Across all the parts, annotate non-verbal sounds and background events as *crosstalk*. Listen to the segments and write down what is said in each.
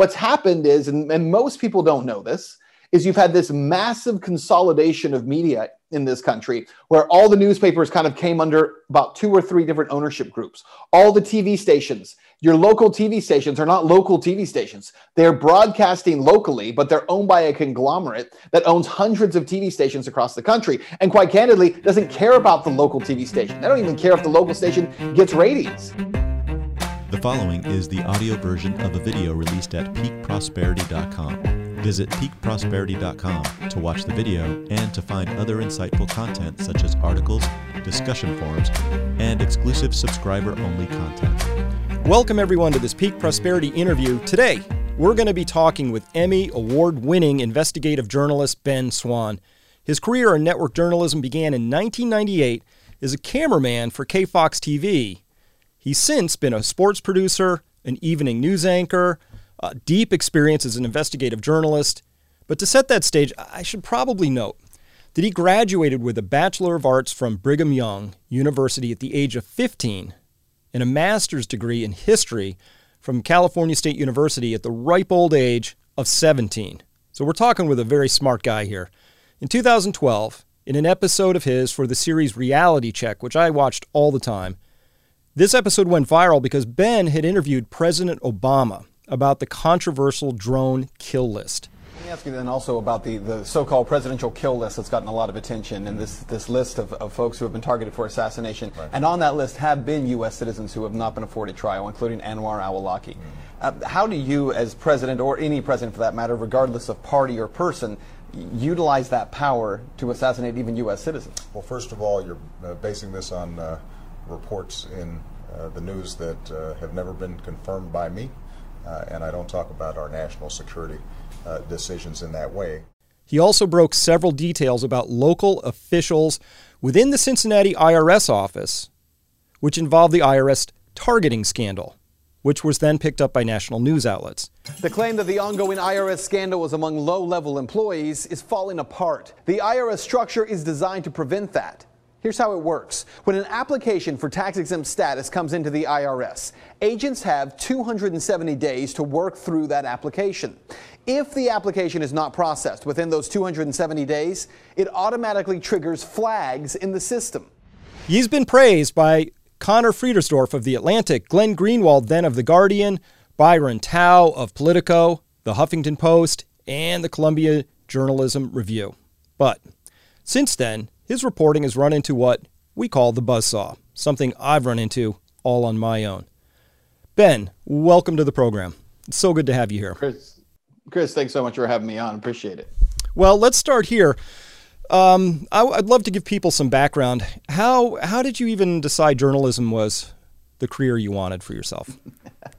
what's happened is, and, and most people don't know this, is you've had this massive consolidation of media in this country where all the newspapers kind of came under about two or three different ownership groups. All the TV stations, your local TV stations are not local TV stations. They're broadcasting locally, but they're owned by a conglomerate that owns hundreds of TV stations across the country. And quite candidly, doesn't care about the local TV station. They don't even care if the local station gets ratings. The following is the audio version of a video released at peakprosperity.com. Visit peakprosperity.com to watch the video and to find other insightful content such as articles, discussion forums, and exclusive subscriber only content. Welcome, everyone, to this Peak Prosperity interview. Today, we're going to be talking with Emmy Award winning investigative journalist Ben Swann. His career in network journalism began in 1998 as a cameraman for KFOX TV. He's since been a sports producer, an evening news anchor, uh, deep experience as an investigative journalist. But to set that stage, I should probably note that he graduated with a Bachelor of Arts from Brigham Young University at the age of 15 and a master's degree in history from California State University at the ripe old age of 17. So we're talking with a very smart guy here. In 2012, in an episode of his for the series Reality Check, which I watched all the time, this episode went viral because Ben had interviewed President Obama about the controversial drone kill list. Let me ask you then also about the, the so-called presidential kill list that's gotten a lot of attention and this, this list of, of folks who have been targeted for assassination. Right. And on that list have been U.S. citizens who have not been afforded trial, including Anwar al-Awlaki. Mm. Uh, how do you, as president, or any president for that matter, regardless of party or person, utilize that power to assassinate even U.S. citizens? Well, first of all, you're uh, basing this on uh, reports in uh, the news that uh, have never been confirmed by me uh, and I don't talk about our national security uh, decisions in that way. He also broke several details about local officials within the Cincinnati IRS office, which involved the IRS targeting scandal, which was then picked up by national news outlets. The claim that the ongoing IRS scandal was among low level employees is falling apart. The IRS structure is designed to prevent that. Here's how it works. When an application for tax exempt status comes into the IRS, agents have 270 days to work through that application. If the application is not processed within those 270 days, it automatically triggers flags in the system. He's been praised by Conor Friedersdorf of The Atlantic, Glenn Greenwald, then of The Guardian, Byron Tau of Politico, The Huffington Post, and the Columbia Journalism Review. But since then, his reporting has run into what we call the buzzsaw, something I've run into all on my own. Ben, welcome to the program. It's so good to have you here. Chris, Chris, thanks so much for having me on. Appreciate it. Well, let's start here. Um, I, would love to give people some background. How how did you even decide journalism was the career you wanted for yourself?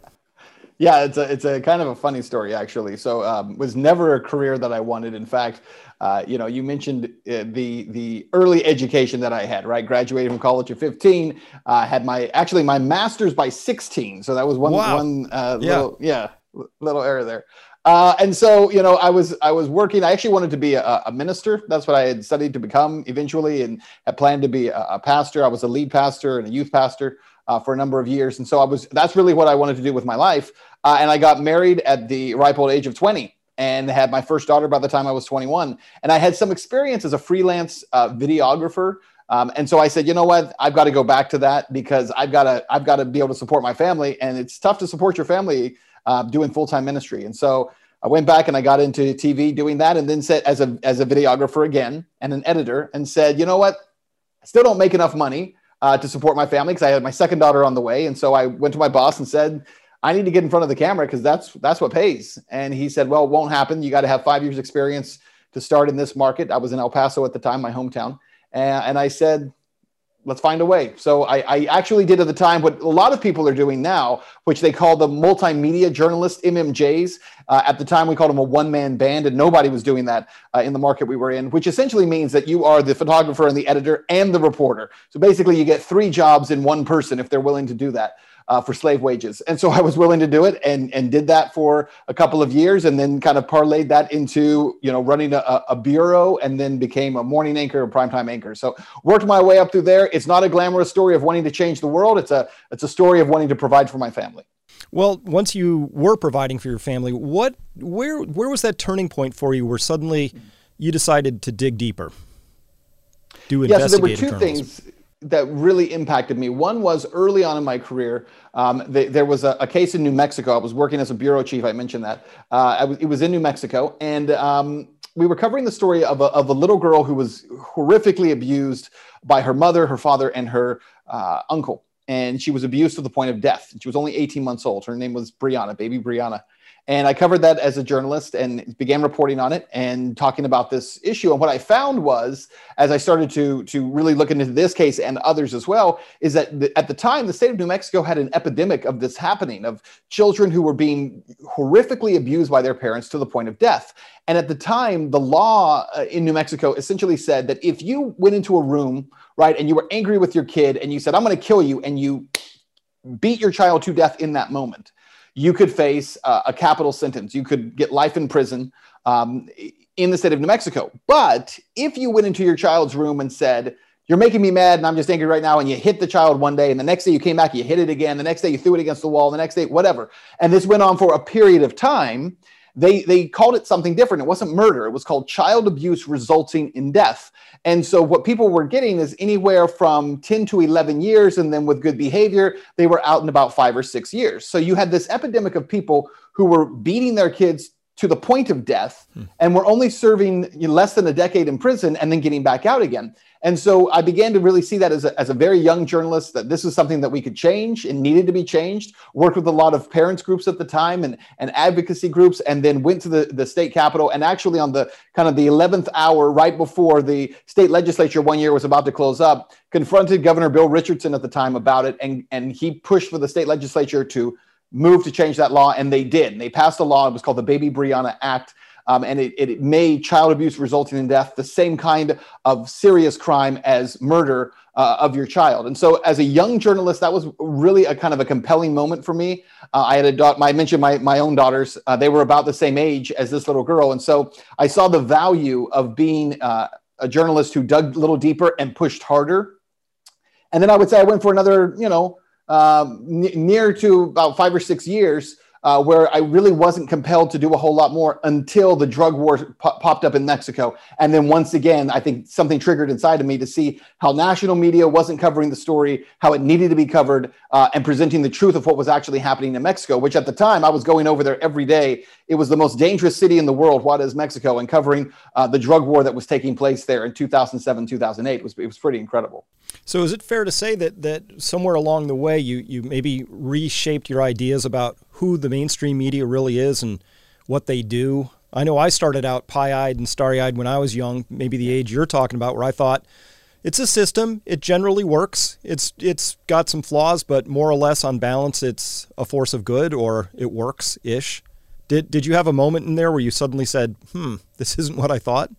*laughs* yeah, it's a it's a kind of a funny story actually. So um, was never a career that I wanted. In fact, uh, you know, you mentioned uh, the the early education that I had, right? Graduated from college at 15. Uh, had my actually my master's by 16. So that was one wow. one uh, yeah. little yeah little error there. Uh, and so you know, I was I was working. I actually wanted to be a, a minister. That's what I had studied to become eventually, and had planned to be a, a pastor. I was a lead pastor and a youth pastor. Uh, for a number of years. And so I was, that's really what I wanted to do with my life. Uh, and I got married at the ripe old age of 20 and had my first daughter by the time I was 21. And I had some experience as a freelance uh, videographer. Um, and so I said, you know what, I've got to go back to that because I've got to I've got to be able to support my family, and it's tough to support your family uh, doing full time ministry. And so I went back and I got into TV doing that, and then said as a as a videographer again and an editor, and said, you know what, I still don't make enough money. Uh, to support my family because I had my second daughter on the way, and so I went to my boss and said, I need to get in front of the camera because that's that's what pays. And he said, Well, it won't happen. You got to have five years experience to start in this market. I was in El Paso at the time, my hometown. And, and I said, let's find a way. So I, I, actually did at the time what a lot of people are doing now, which they call the multimedia journalist MMJs. Uh, at the time, we called them a one-man band, and nobody was doing that uh, in the market we were in. Which essentially means that you are the photographer and the editor and the reporter. So basically, you get three jobs in one person if they're willing to do that uh, for slave wages. And so *laughs* I was willing to do it and, and did that for a couple of years and then kind of parlayed that into, you know, running a, a bureau and then became a morning anchor, a primetime anchor. So worked my way up through there. It's not a glamorous story of wanting to change the world. It's a, it's a story of wanting to provide for my family. Well, once you were providing for your family, what where where was that turning point for you where suddenly you decided to dig deeper? Do yeah, so there were two things that really impacted me. One was early on in my career, um, there was a, a, case in New Mexico. I was working as a bureau chief. I mentioned that. Uh, it was in New Mexico, and um, we were covering the story of a, of a little girl who was horrifically abused by her mother, her father, and her uh, uncle. And she was abused to the point of death. She was only 18 months old. Her name was Brianna, baby Brianna. And I covered that as a journalist and began reporting on it and talking about this issue. And what I found was, as I started to, to really look into this case and others as well, is that the, at the time, the state of New Mexico had an epidemic of this happening of children who were being horrifically abused by their parents to the point of death. And at the time, the law uh, in New Mexico essentially said that if you went into a room, right, and you were angry with your kid and you said, I'm going to kill you, and you beat your child to death in that moment you could face uh, a capital sentence. You could get life in prison um, in the state of New Mexico. But if you went into your child's room and said, you're making me mad and I'm just angry right now. And you hit the child one day, and the next day you came back, you hit it again. The next day you threw it against the wall. The next day, whatever. And this went on for a period of time. They they called it something different. It wasn't murder. It was called child abuse resulting in death. And so what people were getting is anywhere from 10 to 11 years. And then with good behavior, they were out in about five or six years. So you had this epidemic of people who were beating their kids to the point of death hmm. and were only serving less than a decade in prison and then getting back out again. And so I began to really see that as a, as a very young journalist that this was something that we could change and needed to be changed. Worked with a lot of parents groups at the time and, and advocacy groups, and then went to the, the state capitol. And actually, on the kind of the 11th hour, right before the state legislature one year was about to close up, confronted Governor Bill Richardson at the time about it. And, and he pushed for the state legislature to move to change that law. And they did. And they passed a law. It was called the Baby Brianna Act um, and it, it made child abuse resulting in death the same kind of serious crime as murder uh, of your child. And so, as a young journalist, that was really a kind of a compelling moment for me. Uh, I had a daughter. I mentioned my my own daughters. Uh, they were about the same age as this little girl, and so I saw the value of being uh, a journalist who dug a little deeper and pushed harder. And then I would say I went for another, you know, um, n- near to about five or six years uh, where I really wasn't compelled to do a whole lot more until the drug war po- popped up in Mexico. And then once again, I think something triggered inside of me to see how national media wasn't covering the story, how it needed to be covered, uh, and presenting the truth of what was actually happening in Mexico, which at the time I was going over there every day. It was the most dangerous city in the world, Juarez, Mexico, and covering uh, the drug war that was taking place there in 2007, 2008. It was, it was pretty incredible. So is it fair to say that that somewhere along the way you you maybe reshaped your ideas about who the mainstream media really is and what they do? I know I started out pie-eyed and starry-eyed when I was young, maybe the age you're talking about, where I thought it's a system. It generally works. It's it's got some flaws, but more or less on balance, it's a force of good, or it works ish. Did did you have a moment in there where you suddenly said, "Hmm, this *laughs* isn't what I thought"?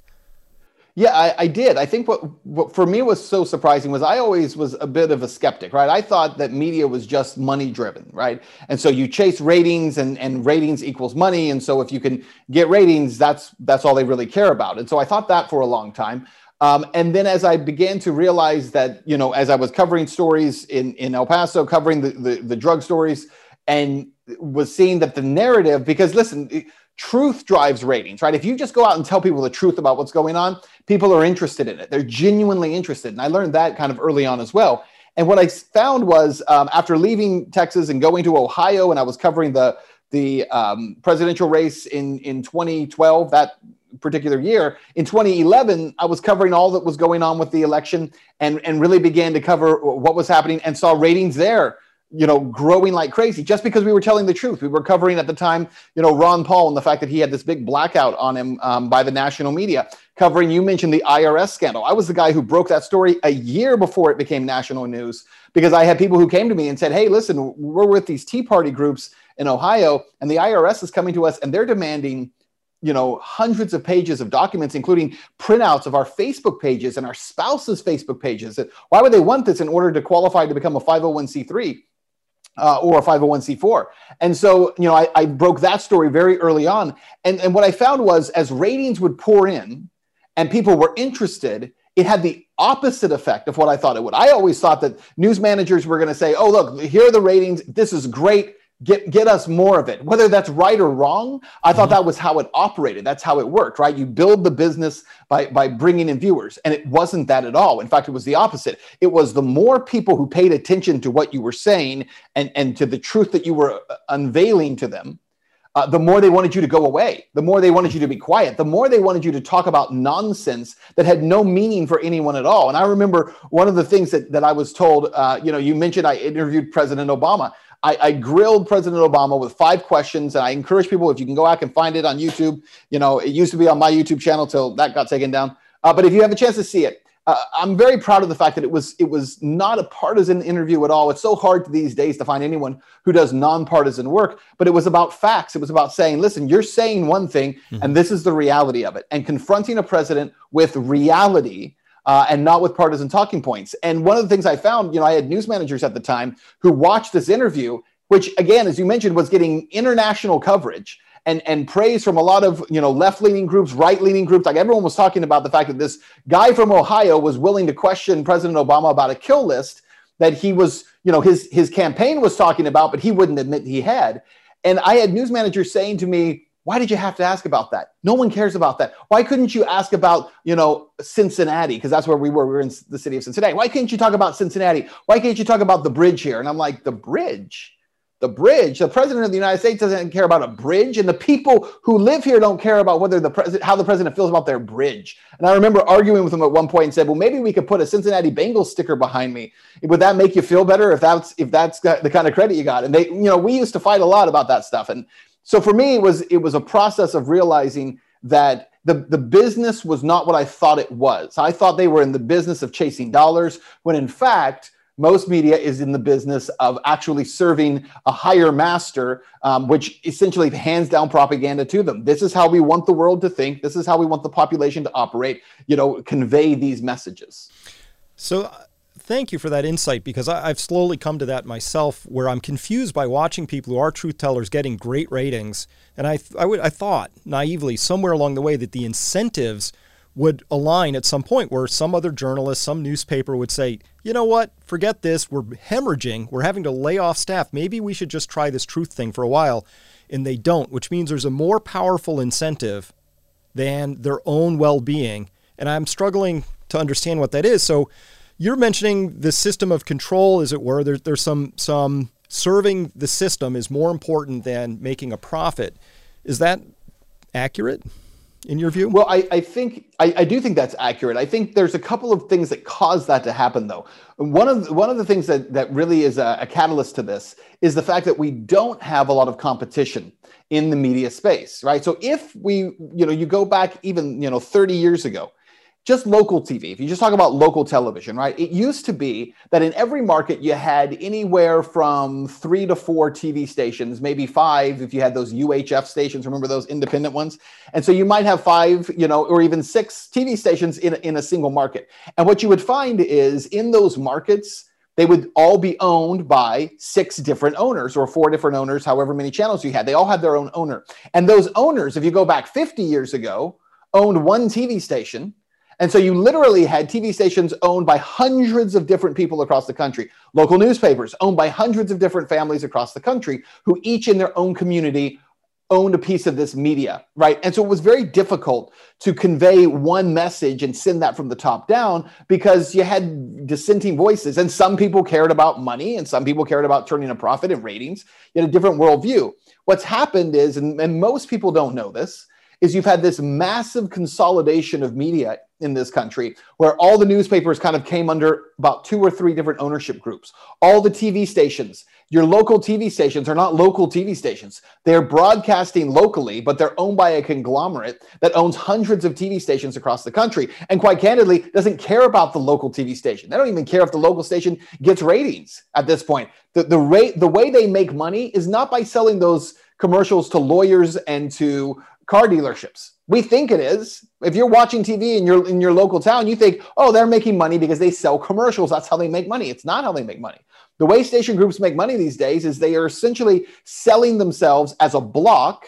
Yeah, I, I, did. I think what, what for me was so surprising was I always was a bit of a skeptic, right? I thought that media was just money driven, right? And so you chase ratings and, and ratings equals money. And so if you can get ratings, that's that's all they really care about. And so I thought that for a long time. Um, and then as I began to realize that, you know, as I was covering stories in, in El Paso, covering the, the, the drug stories, and was seeing that the narrative, because listen, truth drives ratings, right? If you just go out and tell people the truth about what's going on, people are interested in it. They're genuinely interested. And I learned that kind of early on as well. And what I found was um, after leaving Texas and going to Ohio, and I was covering the the um, presidential race in in 2012, that particular year. In 2011, I was covering all that was going on with the election, and and really began to cover what was happening, and saw ratings there you know, growing like crazy just because we were telling the truth. We were covering at the time, you know, Ron Paul and the fact that he had this big blackout on him um, by the national media. Covering, you mentioned the IRS scandal. I was the guy who broke that story a year before it became national news because I had people who came to me and said, "Hey, listen, we're with these Tea Party groups in Ohio, and the IRS is coming to us, and they're demanding." you know hundreds of pages of documents including printouts of our facebook pages and our spouses facebook pages why would they want this in order to qualify to become a 501c3 uh, or a 501c4. And so, you know, I, I, broke that story very early on. And, and what I found was as ratings would pour in and people were interested, it had the opposite effect of what I thought it would. I always thought that news managers were going to say, oh, look, here are the ratings. This is great. Get get us more of it whether that's right or wrong i thought mm-hmm. that was how it operated that's how it worked right you build the business by by bringing in viewers and it wasn't that at all in fact it was the opposite it was the more people who paid attention to what you were saying and and to the truth that you were uh, unveiling to them uh, the more they wanted you to go away, the more they wanted you to be quiet, the more they wanted you to talk about nonsense that had no meaning for anyone at all. And I remember one of the things that, that I was told, uh, you know, you mentioned I interviewed President Obama. I, I, grilled President Obama with five questions, and I encourage people if you can go out and find it on YouTube. You know, it used to be on my YouTube channel till that got taken down. Uh, but if you have a chance to see it, uh, I'm very proud of the fact that it was it was not a partisan interview at all. It's so hard these days to find anyone who does nonpartisan work, but it was about facts. It was about saying, listen, you're saying one thing, mm-hmm. and this is the reality of it, and confronting a president with reality. Uh, and not with partisan talking points. And one of the things I found, you know, I had news managers at the time who watched this interview, which, again, as you mentioned, was getting international coverage and and praise from a lot of you know left leaning groups, right leaning groups. Like everyone was talking about the fact that this guy from Ohio was willing to question President Obama about a kill list that he was you know his his campaign was talking about, but he wouldn't admit he had. And I had news managers saying to me, why did you have to ask about that? No one cares about that. Why couldn't you ask about, you know, Cincinnati? Because that's where we were. We were in the city of Cincinnati. Why couldn't you talk about Cincinnati? Why can't you talk about the bridge here? And I'm like, the bridge? the bridge. The president of the United States doesn't care about a bridge, and the people who live here don't care about whether the president, how the president feels about their bridge. And I remember arguing with him at one point and said, "Well, maybe we could put a Cincinnati Bengals sticker behind me. Would that make you feel better if that's if that's the kind of credit you got?" And they, you know, we used to fight a lot about that stuff. And so for me, it was it was a process of realizing that the, the business was not what I thought it was. I thought they were in the business of chasing dollars, when in fact most media is in the business of actually serving a higher master, um, which essentially hands down propaganda to them. This is how we want the world to think. This is how we want the population to operate, you know, convey these messages. So, thank you for that insight because I, have slowly come to that myself where I'm confused by watching people who are truth tellers getting great ratings. And I, I, would, I thought naively somewhere along the way that the incentives would align at some point where some other journalist, some newspaper would say, you know what, forget this, we're hemorrhaging, we're having to lay off staff, maybe we should just try this truth thing for a while. And they don't, which means there's a more powerful incentive than their own well being. And I'm struggling to understand what that is. So you're mentioning the system of control, as it were. There, there's some, some serving the system is more important than making a profit. Is that accurate? in your view? Well, I, I think I, I, do think that's accurate. I think there's a couple of things that cause that to happen, though. One of one of the things that that really is a, a catalyst to this is the fact that we don't have a lot of competition in the media space, right? So if we, you know, you go back even you know 30 years ago, just local TV, if you just talk about local television, right? It used to be that in every market you had anywhere from three to four TV stations, maybe five if you had those UHF stations. Remember those independent ones? And so you might have five, you know, or even six TV stations in, in a single market. And what you would find is in those markets, they would all be owned by six different owners or four different owners, however many channels you had. They all had their own owner. And those owners, if you go back 50 years ago, owned one TV station and so you literally had TV stations owned by hundreds of different people across the country, local newspapers owned by hundreds of different families across the country who each in their own community owned a piece of this media, right? And so it was very difficult to convey one message and send that from the top down because you had dissenting voices. And some people cared about money and some people cared about turning a profit and ratings. You had a different worldview. What's happened is, and, and most people don't know this, is you've had this massive consolidation of media in this country where all the newspapers kind of came under about two or three different ownership groups. All the TV stations, your local TV stations are not local TV stations. They're broadcasting locally, but they're owned by a conglomerate that owns hundreds of TV stations across the country. And quite candidly, doesn't care about the local TV station. They don't even care if the local station gets ratings at this point. The, the rate, the way they make money is not by selling those commercials to lawyers and to car dealerships. We think it is. If you're watching TV in your in your local town, you think, "Oh, they're making money because they sell commercials. That's how they make money." It's not how they make money. The way station groups make money these days is they are essentially selling themselves as a block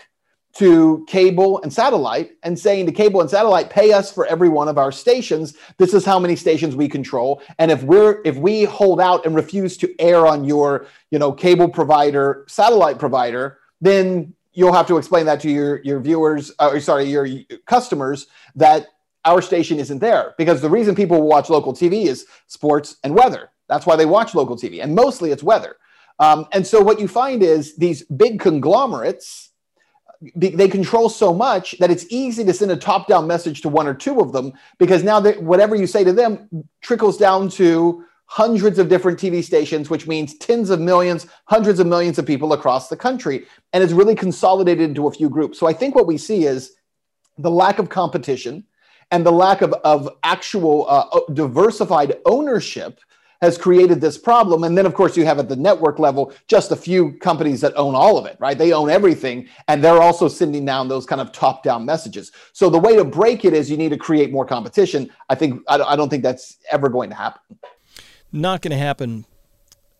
to cable and satellite and saying to cable and satellite pay us for every one of our stations this is how many stations we control and if we're if we hold out and refuse to air on your you know cable provider satellite provider then you'll have to explain that to your your viewers uh, or sorry your customers that our station isn't there because the reason people watch local tv is sports and weather. That's why they watch local tv and mostly it's weather. Um, and so what you find is these big conglomerates they control so much that it's easy to send a top down message to one or two of them because now that whatever you say to them trickles down to hundreds of different TV stations, which means tens of millions, hundreds of millions of people across the country. And it's really consolidated into a few groups. So I think what we see is the lack of competition and the lack of, of actual uh, diversified ownership has created this problem. And then, of course, you have at the network level just a few companies that own all of it, right? They own everything, and they're also sending down those kind of top down messages. So the way to break it is you need to create more competition. I think I don't think that's ever going to happen. Not going to happen.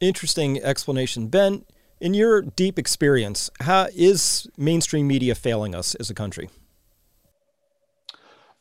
Interesting explanation, Ben. In your deep experience, how is mainstream media failing us as a country?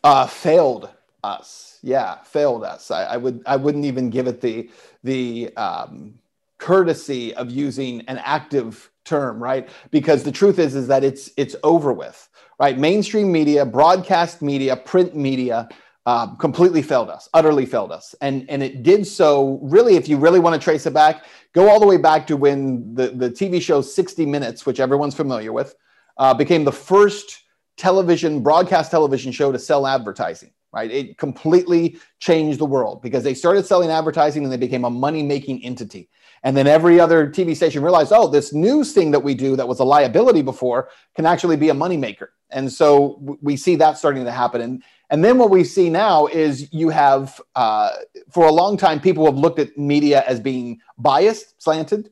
Uh, failed us yeah, failed us. I, I, would I wouldn't even give it the the um, courtesy of using an active term, right? Because the truth is is that it's it's over with, right? Mainstream media, broadcast media, print media. Uh, completely failed us, utterly failed us, and and it did so. Really, if you really want to trace it back, go all the way back to when the the TV show 60 Minutes, which everyone's familiar with, uh, became the first television broadcast television show to sell advertising right? It completely changed the world because they started selling advertising and they became a money making entity. And then every other TV station realized, oh, this news thing that we do that was a liability before can actually be a moneymaker. And so we see that starting to happen. And, and then what we see now is you have, uh, for a long time, people have looked at media as being biased, slanted.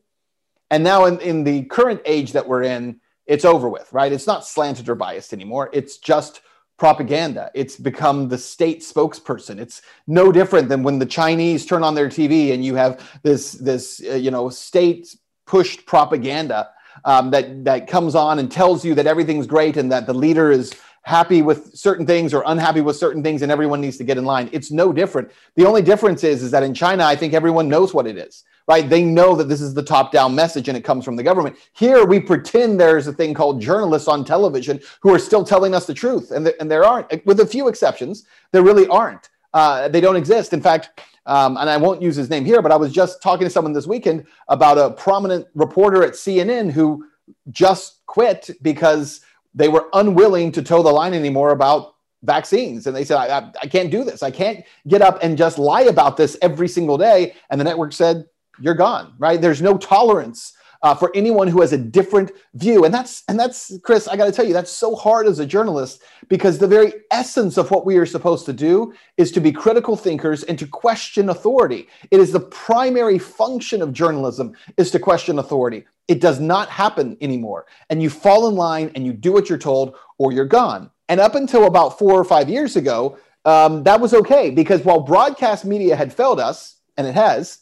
And now in, in the current age that we're in, it's over with, right? It's not slanted or biased anymore. It's just propaganda. It's become the state spokesperson. It's no different than when the Chinese turn on their TV and you have this this uh, you know state pushed propaganda um, that that comes on and tells you that everything's great and that the leader is happy with certain things or unhappy with certain things and everyone needs to get in line. It's no different. The only difference is is that in China I think everyone knows what it is right? They know that this is the top down message and it comes from the government. Here, we pretend there's a thing called journalists on television who are still telling us the truth. And, and there aren't, with a few exceptions, there really aren't. Uh, they don't exist. In fact, um, and I won't use his name here, but I was just talking to someone this weekend about a prominent reporter at CNN who just quit because they were unwilling to toe the line anymore about vaccines. And they said, I, I, I, can't do this. I can't get up and just lie about this every single day. And the network said, you're gone, right? There's no tolerance uh, for anyone who has a different view, and that's and that's Chris. I got to tell you, that's so hard as a journalist because the very essence of what we are supposed to do is to be critical thinkers and to question authority. It is the primary function of journalism is to question authority. It does not happen anymore, and you fall in line and you do what you're told, or you're gone. And up until about four or five years ago, um, that was okay because while broadcast media had failed us, and it has,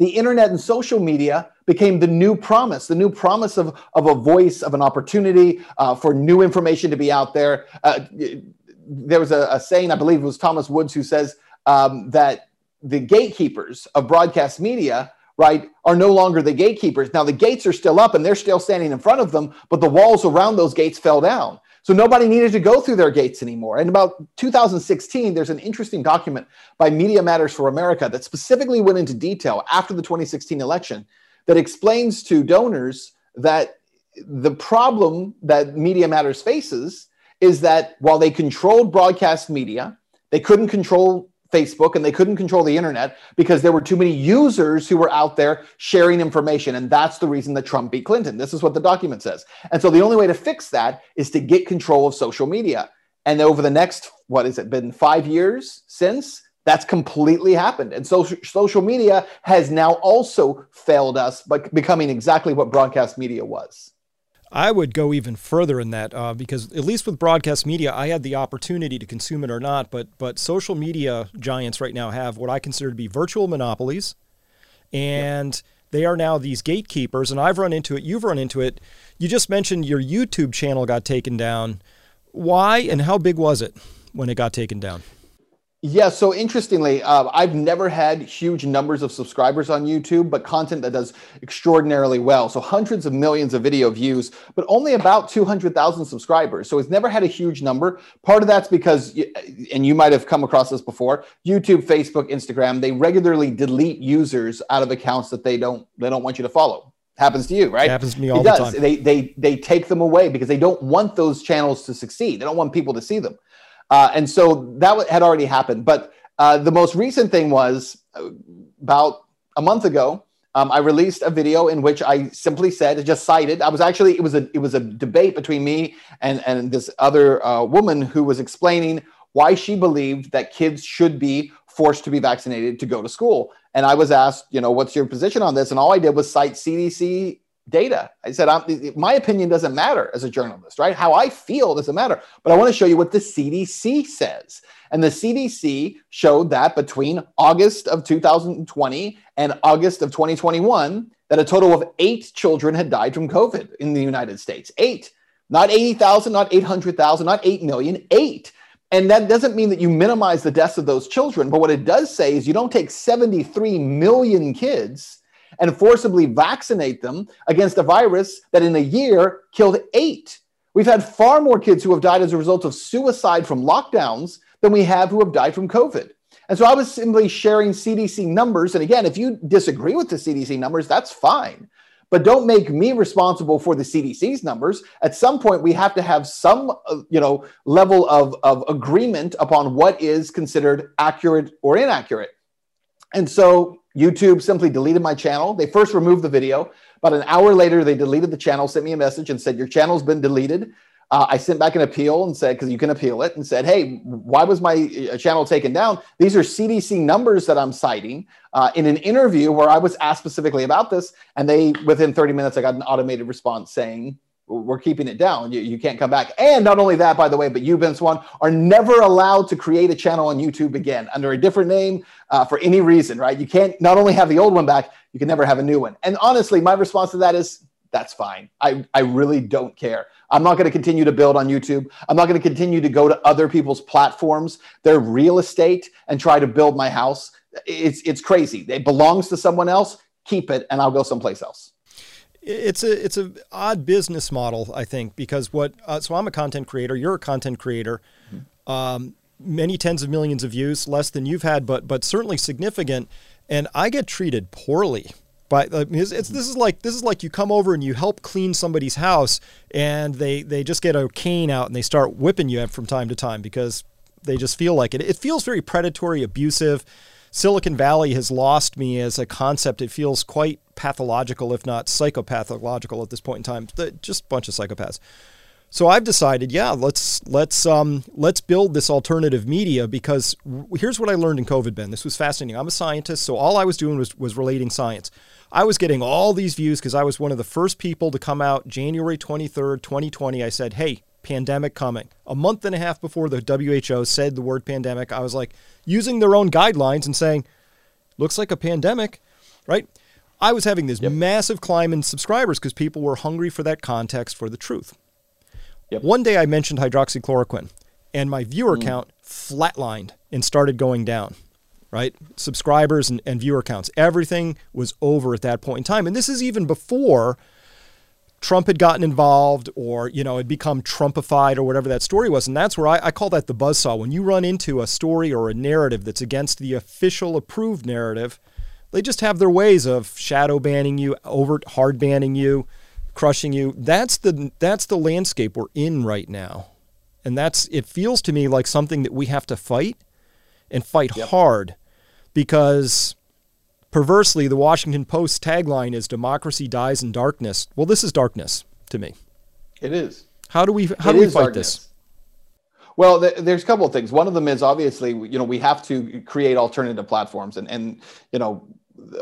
the internet and social media became the new promise, the new promise of, of a voice, of an opportunity uh, for new information to be out there. Uh, there was a, a, saying, I believe it was Thomas Woods, who says um, that the gatekeepers of broadcast media right, are no longer the gatekeepers. Now, the gates are still up and they're still standing in front of them, but the walls around those gates fell down. So nobody needed to go through their gates anymore. And about 2016, there's an interesting document by Media Matters for America that specifically went into detail after the 2016 election that explains to donors that the problem that Media Matters faces is that while they controlled broadcast media, they couldn't control Facebook and they couldn't control the internet because there were too many users who were out there sharing information. And that's the reason that Trump beat Clinton. This is what the document says. And so the only way to fix that is to get control of social media. And over the next, what has it been, five years since? That's completely happened. And social, social media has now also failed us by becoming exactly what broadcast media was. I would go even further in that uh, because at least with broadcast media, I had the opportunity to consume it or not. But but social media giants right now have what I consider to be virtual monopolies, and they are now these gatekeepers, and I've run into it. You've run into it. You just mentioned your YouTube channel got taken down. Why and how big was it when it got taken down? Yeah, so interestingly, uh, I've never had huge numbers of subscribers on YouTube, but content that does extraordinarily well. So hundreds of millions of video views, but only about 200,000 subscribers. So it's never had a huge number. Part of that's because, and you might have come across this before, YouTube, Facebook, Instagram, they regularly delete users out of accounts that they don't they don't want you to follow. Happens to you, right? It happens to me all it the does. time. They they they take them away because they don't want those channels to succeed. They don't want people to see them. Uh, and so that had already happened. But uh, the most recent thing was uh, about a month ago. Um, I released a video in which I simply said, just cited. I was actually it was a it was a debate between me and and this other uh, woman who was explaining why she believed that kids should be forced to be vaccinated to go to school. And I was asked, you know, what's your position on this? And all I did was cite CDC data. I said, I'm, my opinion doesn't matter as a journalist, right? How I feel doesn't matter. But I want to show you what the CDC says. And the CDC showed that between August of 2020 and August of 2021, that a total of eight children had died from COVID in the United States. Eight, not 80,000, not 800,000, not 8 million, eight. And that doesn't mean that you minimize the deaths of those children. But what it does say is you don't take 73 million kids and forcibly vaccinate them against a virus that in a year killed eight. We've had far more kids who have died as a result of suicide from lockdowns than we have who have died from COVID. And so I was simply sharing CDC numbers. And again, if you disagree with the CDC numbers, that's fine. But don't make me responsible for the CDC's numbers. At some point, we have to have some, uh, you know, level of, of agreement upon what is considered accurate or inaccurate. And so YouTube simply deleted my channel. They first removed the video. About an hour later, they deleted the channel, sent me a message, and said, Your channel's been deleted. Uh, I sent back an appeal and said, because you can appeal it, and said, Hey, why was my uh, channel taken down? These are CDC numbers that I'm citing uh, in an interview where I was asked specifically about this. And they, within 30 minutes, I got an automated response saying, we're keeping it down. You, you can't come back. And not only that, by the way, but you, Ben Swann, are never allowed to create a channel on YouTube again under a different name uh, for any reason, right? You can't not only have the old one back, you can never have a new one. And honestly, my response to that is that's fine. I, I really don't care. I'm not going to continue to build on YouTube. I'm not going to continue to go to other people's platforms, their real estate, and try to build my house. It's, it's crazy. It belongs to someone else. Keep it, and I'll go someplace else it's a it's a odd business model, I think, because what uh, so I'm a content creator, you're a content creator, mm-hmm. um, many tens of millions of views, less than you've had, but but certainly significant, and I get treated poorly. But uh, it's, it's, this is like this is like you come over and you help clean somebody's house, and they they just get a cane out and they start whipping you from time to time because they just feel like it. It feels very predatory, abusive. Silicon Valley has lost me as a concept. It feels quite pathological, if not psychopathological at this point in time. Just a bunch of psychopaths. So I've decided, yeah, let's let's um, let's build this alternative media because here's what I learned in COVID, Ben. This was fascinating. I'm a scientist, so all I was doing was was relating science. I was getting all these views because I was one of the first people to come out January 23rd, 2020. I said, hey, pandemic coming. A month and a half before the WHO said the word pandemic, I was like using their own guidelines and saying, looks like a pandemic, right? I was having this yep. massive climb in subscribers because people were hungry for that context for the truth. Yep. One day I mentioned hydroxychloroquine and my viewer mm. count flatlined and started going down, right? Subscribers and, and viewer counts. Everything was over at that point in time. And this is even before Trump had gotten involved or, you know, had become Trumpified or whatever that story was. And that's where I, I, call that the buzzsaw. When you run into a story or a narrative that's against the official approved narrative, they just have their ways of shadow banning you, overt hard banning you, crushing you. That's the that's the landscape we're in right now. And that's it feels to me like something that we have to fight and fight yep. hard because perversely the Washington Post tagline is democracy dies in darkness. Well, this is darkness to me. It is. How do we how it do we fight darkness. this? Well, there's a couple of things. One of them is obviously, you know, we have to create alternative platforms, and and you know,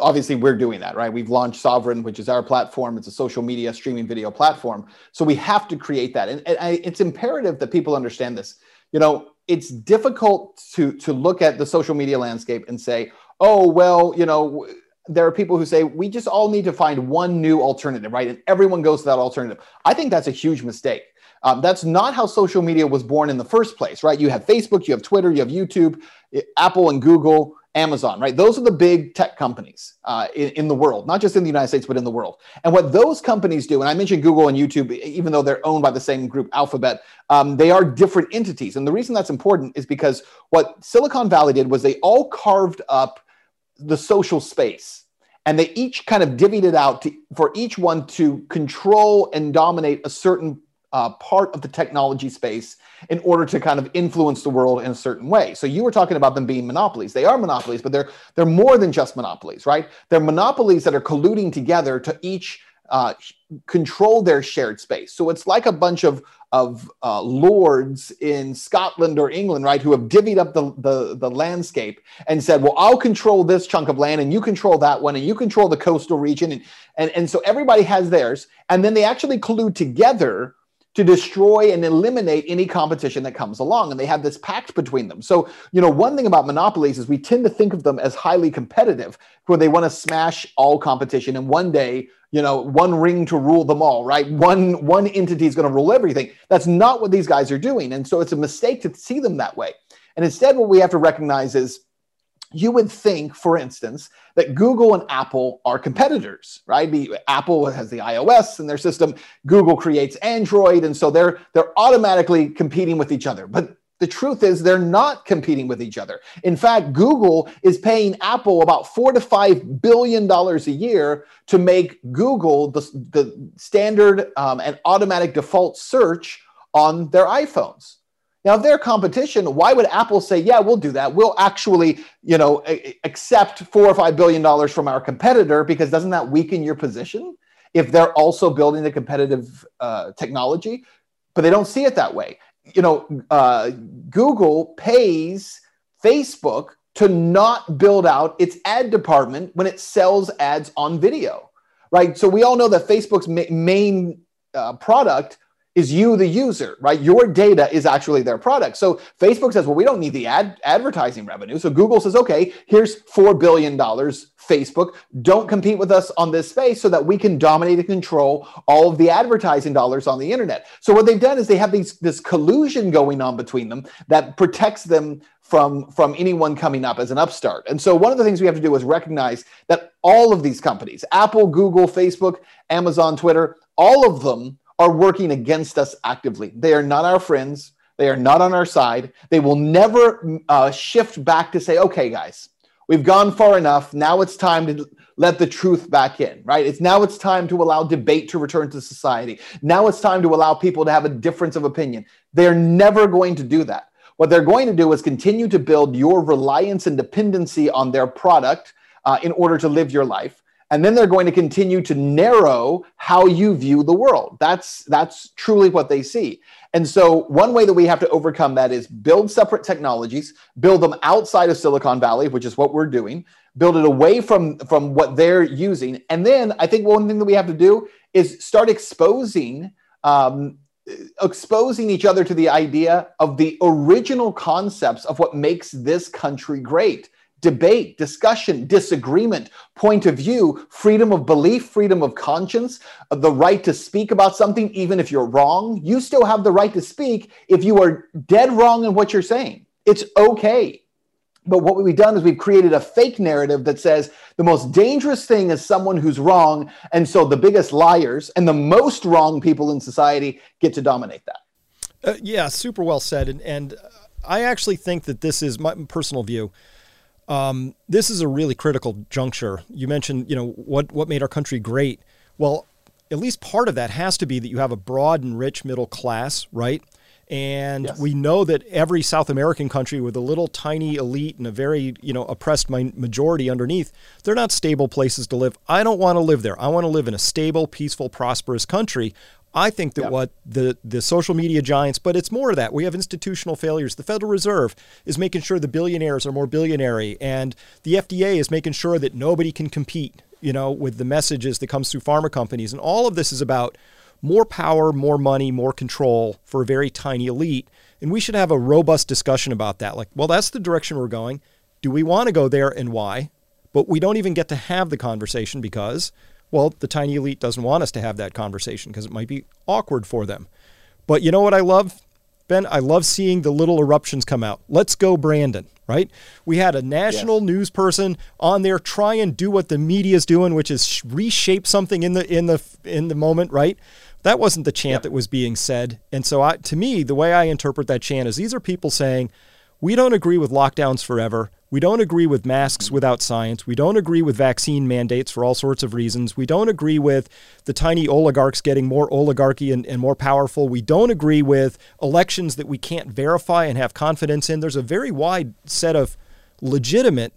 obviously we're doing that, right? We've launched Sovren, which is our platform. It's a social media streaming video platform. So we have to create that, and, and I, it's imperative that people understand this. You know, it's difficult to to look at the social media landscape and say, oh well, you know there are people who say we just all need to find one new alternative, right? And everyone goes to that alternative. I think that's a huge mistake. Um, that's not how social media was born in the first place, right? You have Facebook, you have Twitter, you have YouTube, Apple and Google, Amazon, right? Those are the big tech companies uh, in, in, the world, not just in the United States, but in the world. And what those companies do, and I mentioned Google and YouTube, even though they're owned by the same group, Alphabet, um, they are different entities. And the reason that's important is because what Silicon Valley did was they all carved up the social space and they each kind of divvied it out to, for each one to control and dominate a certain uh, part of the technology space in order to kind of influence the world in a certain way. So you were talking about them being monopolies. They are monopolies, but they're they're more than just monopolies, right? They're monopolies that are colluding together to each uh, control their shared space. So it's like a bunch of of uh, lords in Scotland or England, right, who have divvied up the, the the landscape and said, "Well, I'll control this chunk of land, and you control that one, and you control the coastal region," and and and so everybody has theirs, and then they actually collude together to destroy and eliminate any competition that comes along. And they have this pact between them. So, you know, one thing about monopolies is we tend to think of them as highly competitive, where they want to smash all competition and one day, you know, one ring to rule them all, right? One one entity is going to rule everything. That's not what these guys are doing. And so it's a mistake to see them that way. And instead, what we have to recognize is you would think, for instance, that Google and Apple are competitors, right? Apple has the iOS in their system, Google creates Android, and so they're they're automatically competing with each other. But the truth is they're not competing with each other. In fact, Google is paying Apple about four to five billion dollars a year to make Google the, the standard um, and automatic default search on their iPhones. Now, if they're competition, why would Apple say, "Yeah, we'll do that. We'll actually, you know, accept four or five billion dollars from our competitor"? Because doesn't that weaken your position if they're also building the competitive uh, technology? But they don't see it that way. You know, uh, Google pays Facebook to not build out its ad department when it sells ads on video, right? So we all know that Facebook's ma- main uh, product is you the user right? Your data is actually their product. So facebook says well we don't need the ad advertising revenue. So google says okay here's 4 billion dollars facebook don't compete with us on this space so that we can dominate and control all of the advertising dollars on the internet. So what they've done is they have these this collusion going on between them that protects them from from anyone coming up as an upstart. And so one of the things we have to do is recognize that all of these companies apple google facebook amazon twitter all of them are working against us actively. They are not our friends. They are not on our side. They will never uh, shift back to say, okay, guys, we've gone far enough. Now it's time to let the truth back in, right? It's now it's time to allow debate to return to society. Now it's time to allow people to have a difference of opinion. They're never going to do that. What they're going to do is continue to build your reliance and dependency on their product uh, in order to live your life and then they're going to continue to narrow how you view the world. That's that's truly what they see. And so one way that we have to overcome that is build separate technologies build them outside of silicon valley which is what we're doing build it away from from what they're using. And then i think one thing that we have to do is start exposing um, exposing each other to the idea of the original concepts of what makes this country great debate, discussion, disagreement, point of view, freedom of belief, freedom of conscience, uh, the right to speak about something, even if you're wrong. You still have the right to speak if you are dead wrong in what you're saying. It's okay. But what we've done is we've created a fake narrative that says the most dangerous thing is someone who's wrong. And so the biggest liars and the most wrong people in society get to dominate that. Uh, yeah, super well said. And, and I actually think that this is my personal view um, this is a really critical juncture. You mentioned, you know, what what made our country great. Well, at least part of that has to be that you have a broad and rich middle class, right? And yes. we know that every South American country with a little tiny elite and a very, you know, oppressed majority underneath, they're not stable places to live. I don't want to live there. I want to live in a stable, peaceful, prosperous country. I think that what the, the social media giants, but it's more of that. We have institutional failures. The Federal Reserve is making sure the billionaires are more billionary, and the FDA is making sure that nobody can compete, you know, with the messages that comes through pharma companies. And all of this is about more power, more money, more control for a very tiny elite. And we should have a robust discussion about that. Like, well, that's the direction we're going. Do we want to go there and why? but we don't even get to have the conversation because, well, the tiny elite doesn't want us to have that conversation because it might be awkward for them. But you know what I love, Ben? I love seeing the little eruptions come out. Let's go, Brandon, right? We had a national yes. news person on there try and do what the media is doing, which is reshape something in the in the in the moment, right? That wasn't the chant yep. that was being said. And so I, to me, the way I interpret that chant is these are people saying, we don't agree with lockdowns forever. We don't agree with masks without science. We don't agree with vaccine mandates for all sorts of reasons. We don't agree with the tiny oligarchs getting more oligarchy and, and, more powerful. We don't agree with elections that we can't verify and have confidence in. There's a very wide set of legitimate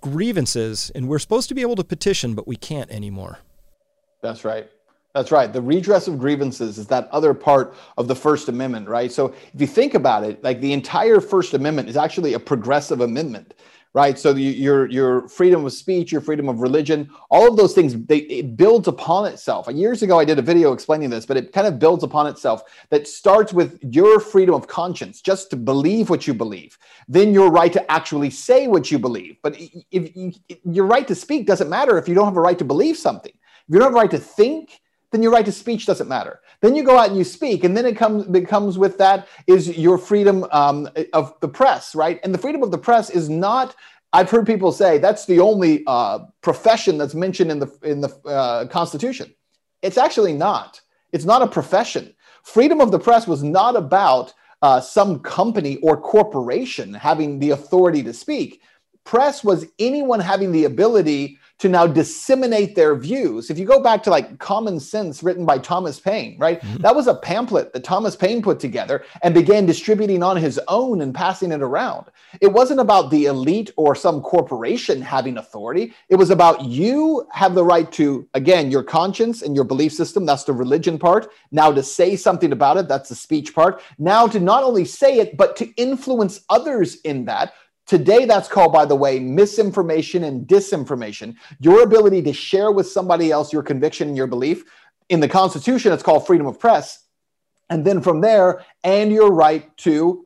grievances, and we're supposed to be able to petition, but we can't anymore. That's right. That's right. The redress of grievances is that other part of the First Amendment, right? So if you think about it, like the entire First Amendment is actually a progressive amendment, right? So your your freedom of speech, your freedom of religion, all of those things, they it builds upon itself. Years ago, I did a video explaining this, but it kind of builds upon itself. That starts with your freedom of conscience, just to believe what you believe. Then your right to actually say what you believe. But if, if your right to speak doesn't matter if you don't have a right to believe something. If you don't have a right to think then your right to speech doesn't matter. Then you go out and you speak, and then it comes becomes with that is your freedom um, of the press, right? And the freedom of the press is not. I've heard people say that's the only uh, profession that's mentioned in the in the uh, Constitution. It's actually not. It's not a profession. Freedom of the press was not about uh, some company or corporation having the authority to speak. Press was anyone having the ability to now disseminate their views. If you go back to like Common Sense written by Thomas Paine, right? Mm-hmm. That was a pamphlet that Thomas Paine put together and began distributing on his own and passing it around. It wasn't about the elite or some corporation having authority. It was about you have the right to, again, your conscience and your belief system. That's the religion part. Now to say something about it, that's the speech part. Now to not only say it, but to influence others in that Today, that's called, by the way, misinformation and disinformation. Your ability to share with somebody else your conviction and your belief. In the Constitution, it's called freedom of press. And then from there, and your right to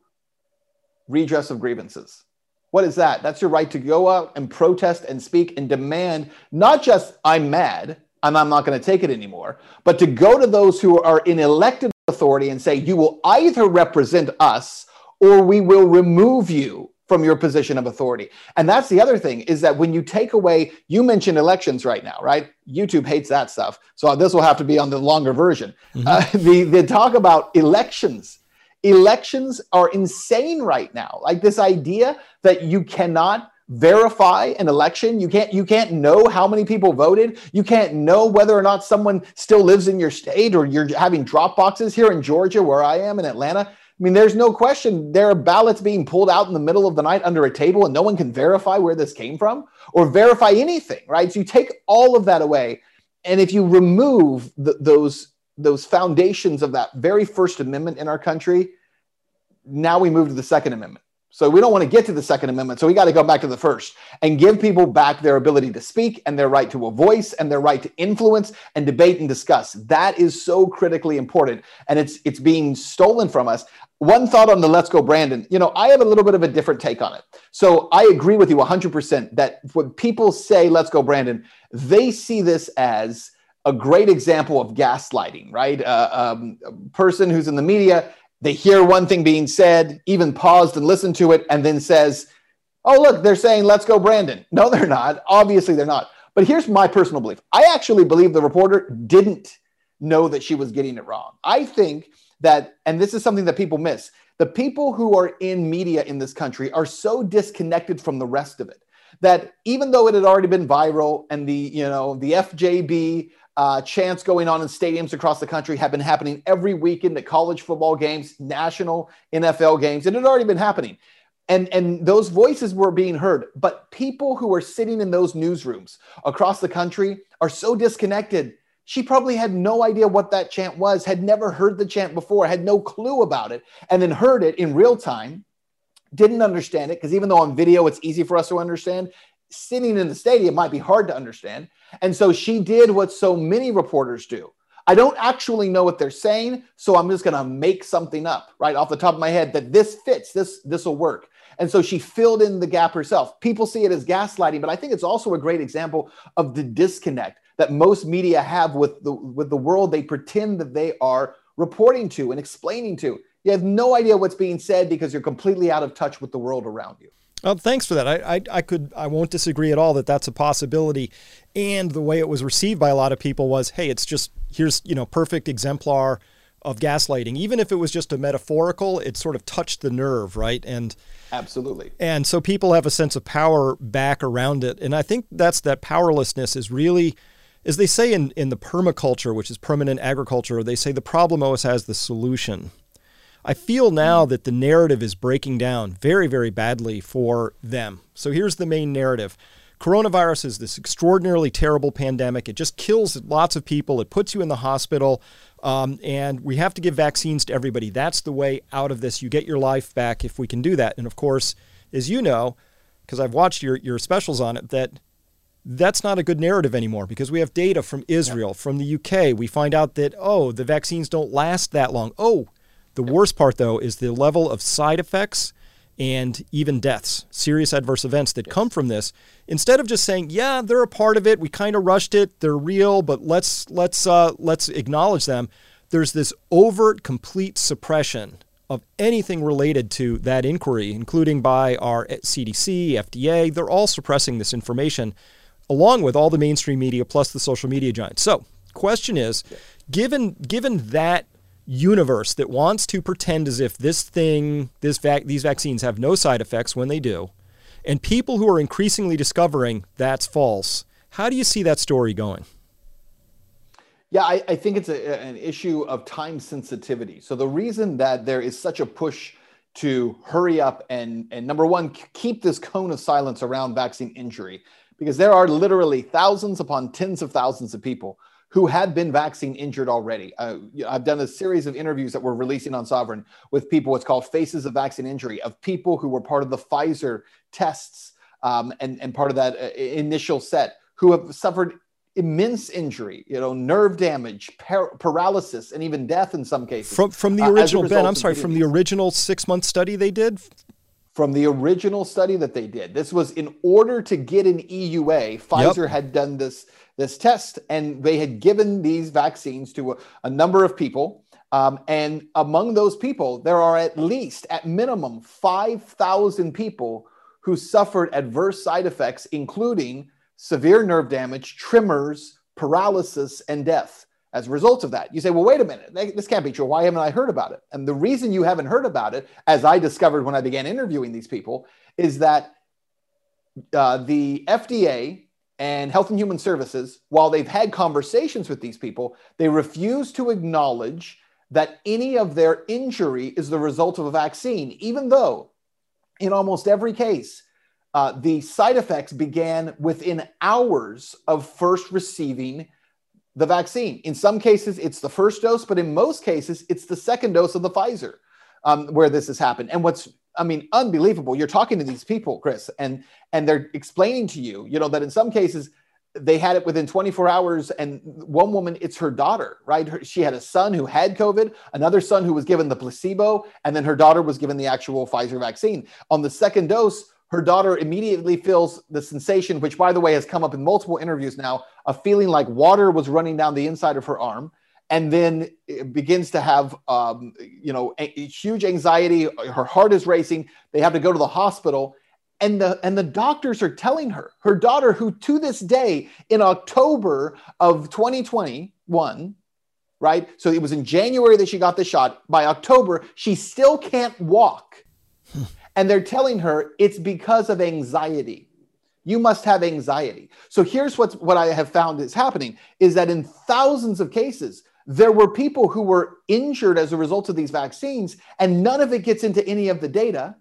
redress of grievances. What is that? That's your right to go out and protest and speak and demand not just, I'm mad and I'm not going to take it anymore, but to go to those who are in elected authority and say, you will either represent us or we will remove you from your position of authority. And that's the other thing is that when you take away, you mentioned elections right now, right? YouTube hates that stuff. So this will have to be on the longer version. Mm-hmm. Uh, *laughs* the, the talk about elections. Elections are insane right now. Like this idea that you cannot verify an election you can't you can't know how many people voted you can't know whether or not someone still lives in your state or you're having drop boxes here in georgia where i am in atlanta I mean, there's no question there are ballots being pulled out in the middle of the night under a table and no one can verify where this came from or verify anything, right? So you take all of that away. And if you remove those, those foundations of that very First Amendment in our country, now we move to the Second Amendment. So we don't want to get to the Second Amendment. So we got to go back to the first and give people back their ability to speak and their right to a voice and their right to influence and debate and discuss. That is so critically important. And it's it's being stolen from us. One thought on the Let's Go Brandon. You know, I have a little bit of a different take on it. So I agree with you 100% that when people say Let's Go Brandon, they see this as a great example of gaslighting, right? Uh, um, a person who's in the media they hear one thing being said, even paused and listened to it, and then says, Oh, look, they're saying, let's go, Brandon. *laughs* No, they're not. Obviously, they're not. But here's my personal belief I actually believe the reporter didn't know that she was getting it wrong. I think that, and this is something that people miss, the people who are in media in this country are so disconnected from the rest of it that even though it had already been viral and the you know the fjb uh, chants going on in stadiums across the country have been happening every weekend at college football games, national NFL games. It had already been happening. And, and those voices were being heard. But people who are sitting in those newsrooms across the country are so disconnected. She probably had no idea what that chant was, had never heard the chant before, had no clue about it, and then heard it in real time, didn't understand it, because even though on video it's easy for us to understand, sitting in the stadium might be hard to understand. And so she did what so many reporters do. I don't actually know what they're saying, so I'm just going to make something up right off the top of my head that this fits, this this will work. And so she filled in the gap herself. People see it as gaslighting, but I think it's also a great example of the disconnect that most media have with the with the world they pretend that they are reporting to and explaining to. You have no idea what's being said because you're completely out of touch with the world around you. Well, thanks for that. I, I, I, could I won't disagree at all that that's a possibility. And the way it was received by a lot of people was, hey, it's just here's you know perfect exemplar of gaslighting. Even if it was just a metaphorical, it sort of touched the nerve, right? And absolutely. And so people have a sense of power back around it. And I think that's that powerlessness is really as they say in, in the permaculture, which is permanent agriculture, they say the problem always has the solution. I feel now that the narrative is breaking down very, very badly for them. So here's the main narrative coronavirus is this extraordinarily terrible pandemic. It just kills lots of people, it puts you in the hospital, um, and we have to give vaccines to everybody. That's the way out of this. You get your life back if we can do that. And of course, as you know, because I've watched your, your specials on it, that that's not a good narrative anymore because we have data from Israel, from the UK. We find out that, oh, the vaccines don't last that long. Oh, the worst part, though, is the level of side effects and even deaths, serious adverse events that come from this. Instead of just saying, "Yeah, they're a part of it. We kind of rushed it. They're real, but let's let's uh, let's acknowledge them." There's this overt, complete suppression of anything related to that inquiry, including by our CDC, FDA. They're all suppressing this information along with all the mainstream media plus the social media giants. So, question is, given given that universe that wants to pretend as if this thing, this vac- these vaccines have no side effects when they do, and people who are increasingly discovering that's false, how do you see that story going? Yeah, I, I think it's a, an issue of time sensitivity. So the reason that there is such a push to hurry up and and number one keep this cone of silence around vaccine injury because there are literally thousands upon tens of thousands of people who have been vaccine injured already. Uh, I've done a series of interviews that we're releasing on Sovren with people, what's called faces of vaccine injury, of people who were part of the Pfizer tests um, and, and part of that uh, initial set who have suffered immense injury, you know, nerve damage, par- paralysis, and even death in some cases. From, from the uh, original, uh, Ben, I'm sorry, from the original six month study they did? From the original study that they did. This was in order to get an EUA. Pfizer yep. had done this this test, and they had given these vaccines to a, a number of people. Um, and among those people, there are at least, at minimum, five thousand people who suffered adverse side effects, including severe nerve damage, tremors, paralysis, and death as a result of that. You say, well, wait a minute, this can't be true. Why haven't I heard about it? And the reason you haven't heard about it, as I discovered when I began interviewing these people, is that uh, the FDA and Health and Human Services, while they've had conversations with these people, they refuse to acknowledge that any of their injury is the result of a vaccine, even though in almost every case, uh, the side effects began within hours of first receiving the vaccine. In some cases, it's the first dose, but in most cases, it's the second dose of the Pfizer um, where this has happened. And what's I mean, unbelievable. You're talking to these people, Chris, and and they're explaining to you, you know, that in some cases they had it within 24 hours. And one woman, it's her daughter, right? Her, she had a son who had COVID, another son who was given the placebo, and then her daughter was given the actual Pfizer vaccine. On the second dose, her daughter immediately feels the sensation, which, by the way, has come up in multiple interviews now, of feeling like water was running down the inside of her arm. And then begins to have, um, you know, a, a huge anxiety. Her heart is racing. They have to go to the hospital and the and the doctors are telling her her daughter who to this day in october of 2021 right so it was in january that she got the shot by october she still can't walk *laughs* and they're telling her it's because of anxiety. You must have anxiety. So here's what's, what I have found is happening is that in thousands of cases, there were people who were injured as a result of these vaccines, and none of it gets into any of the data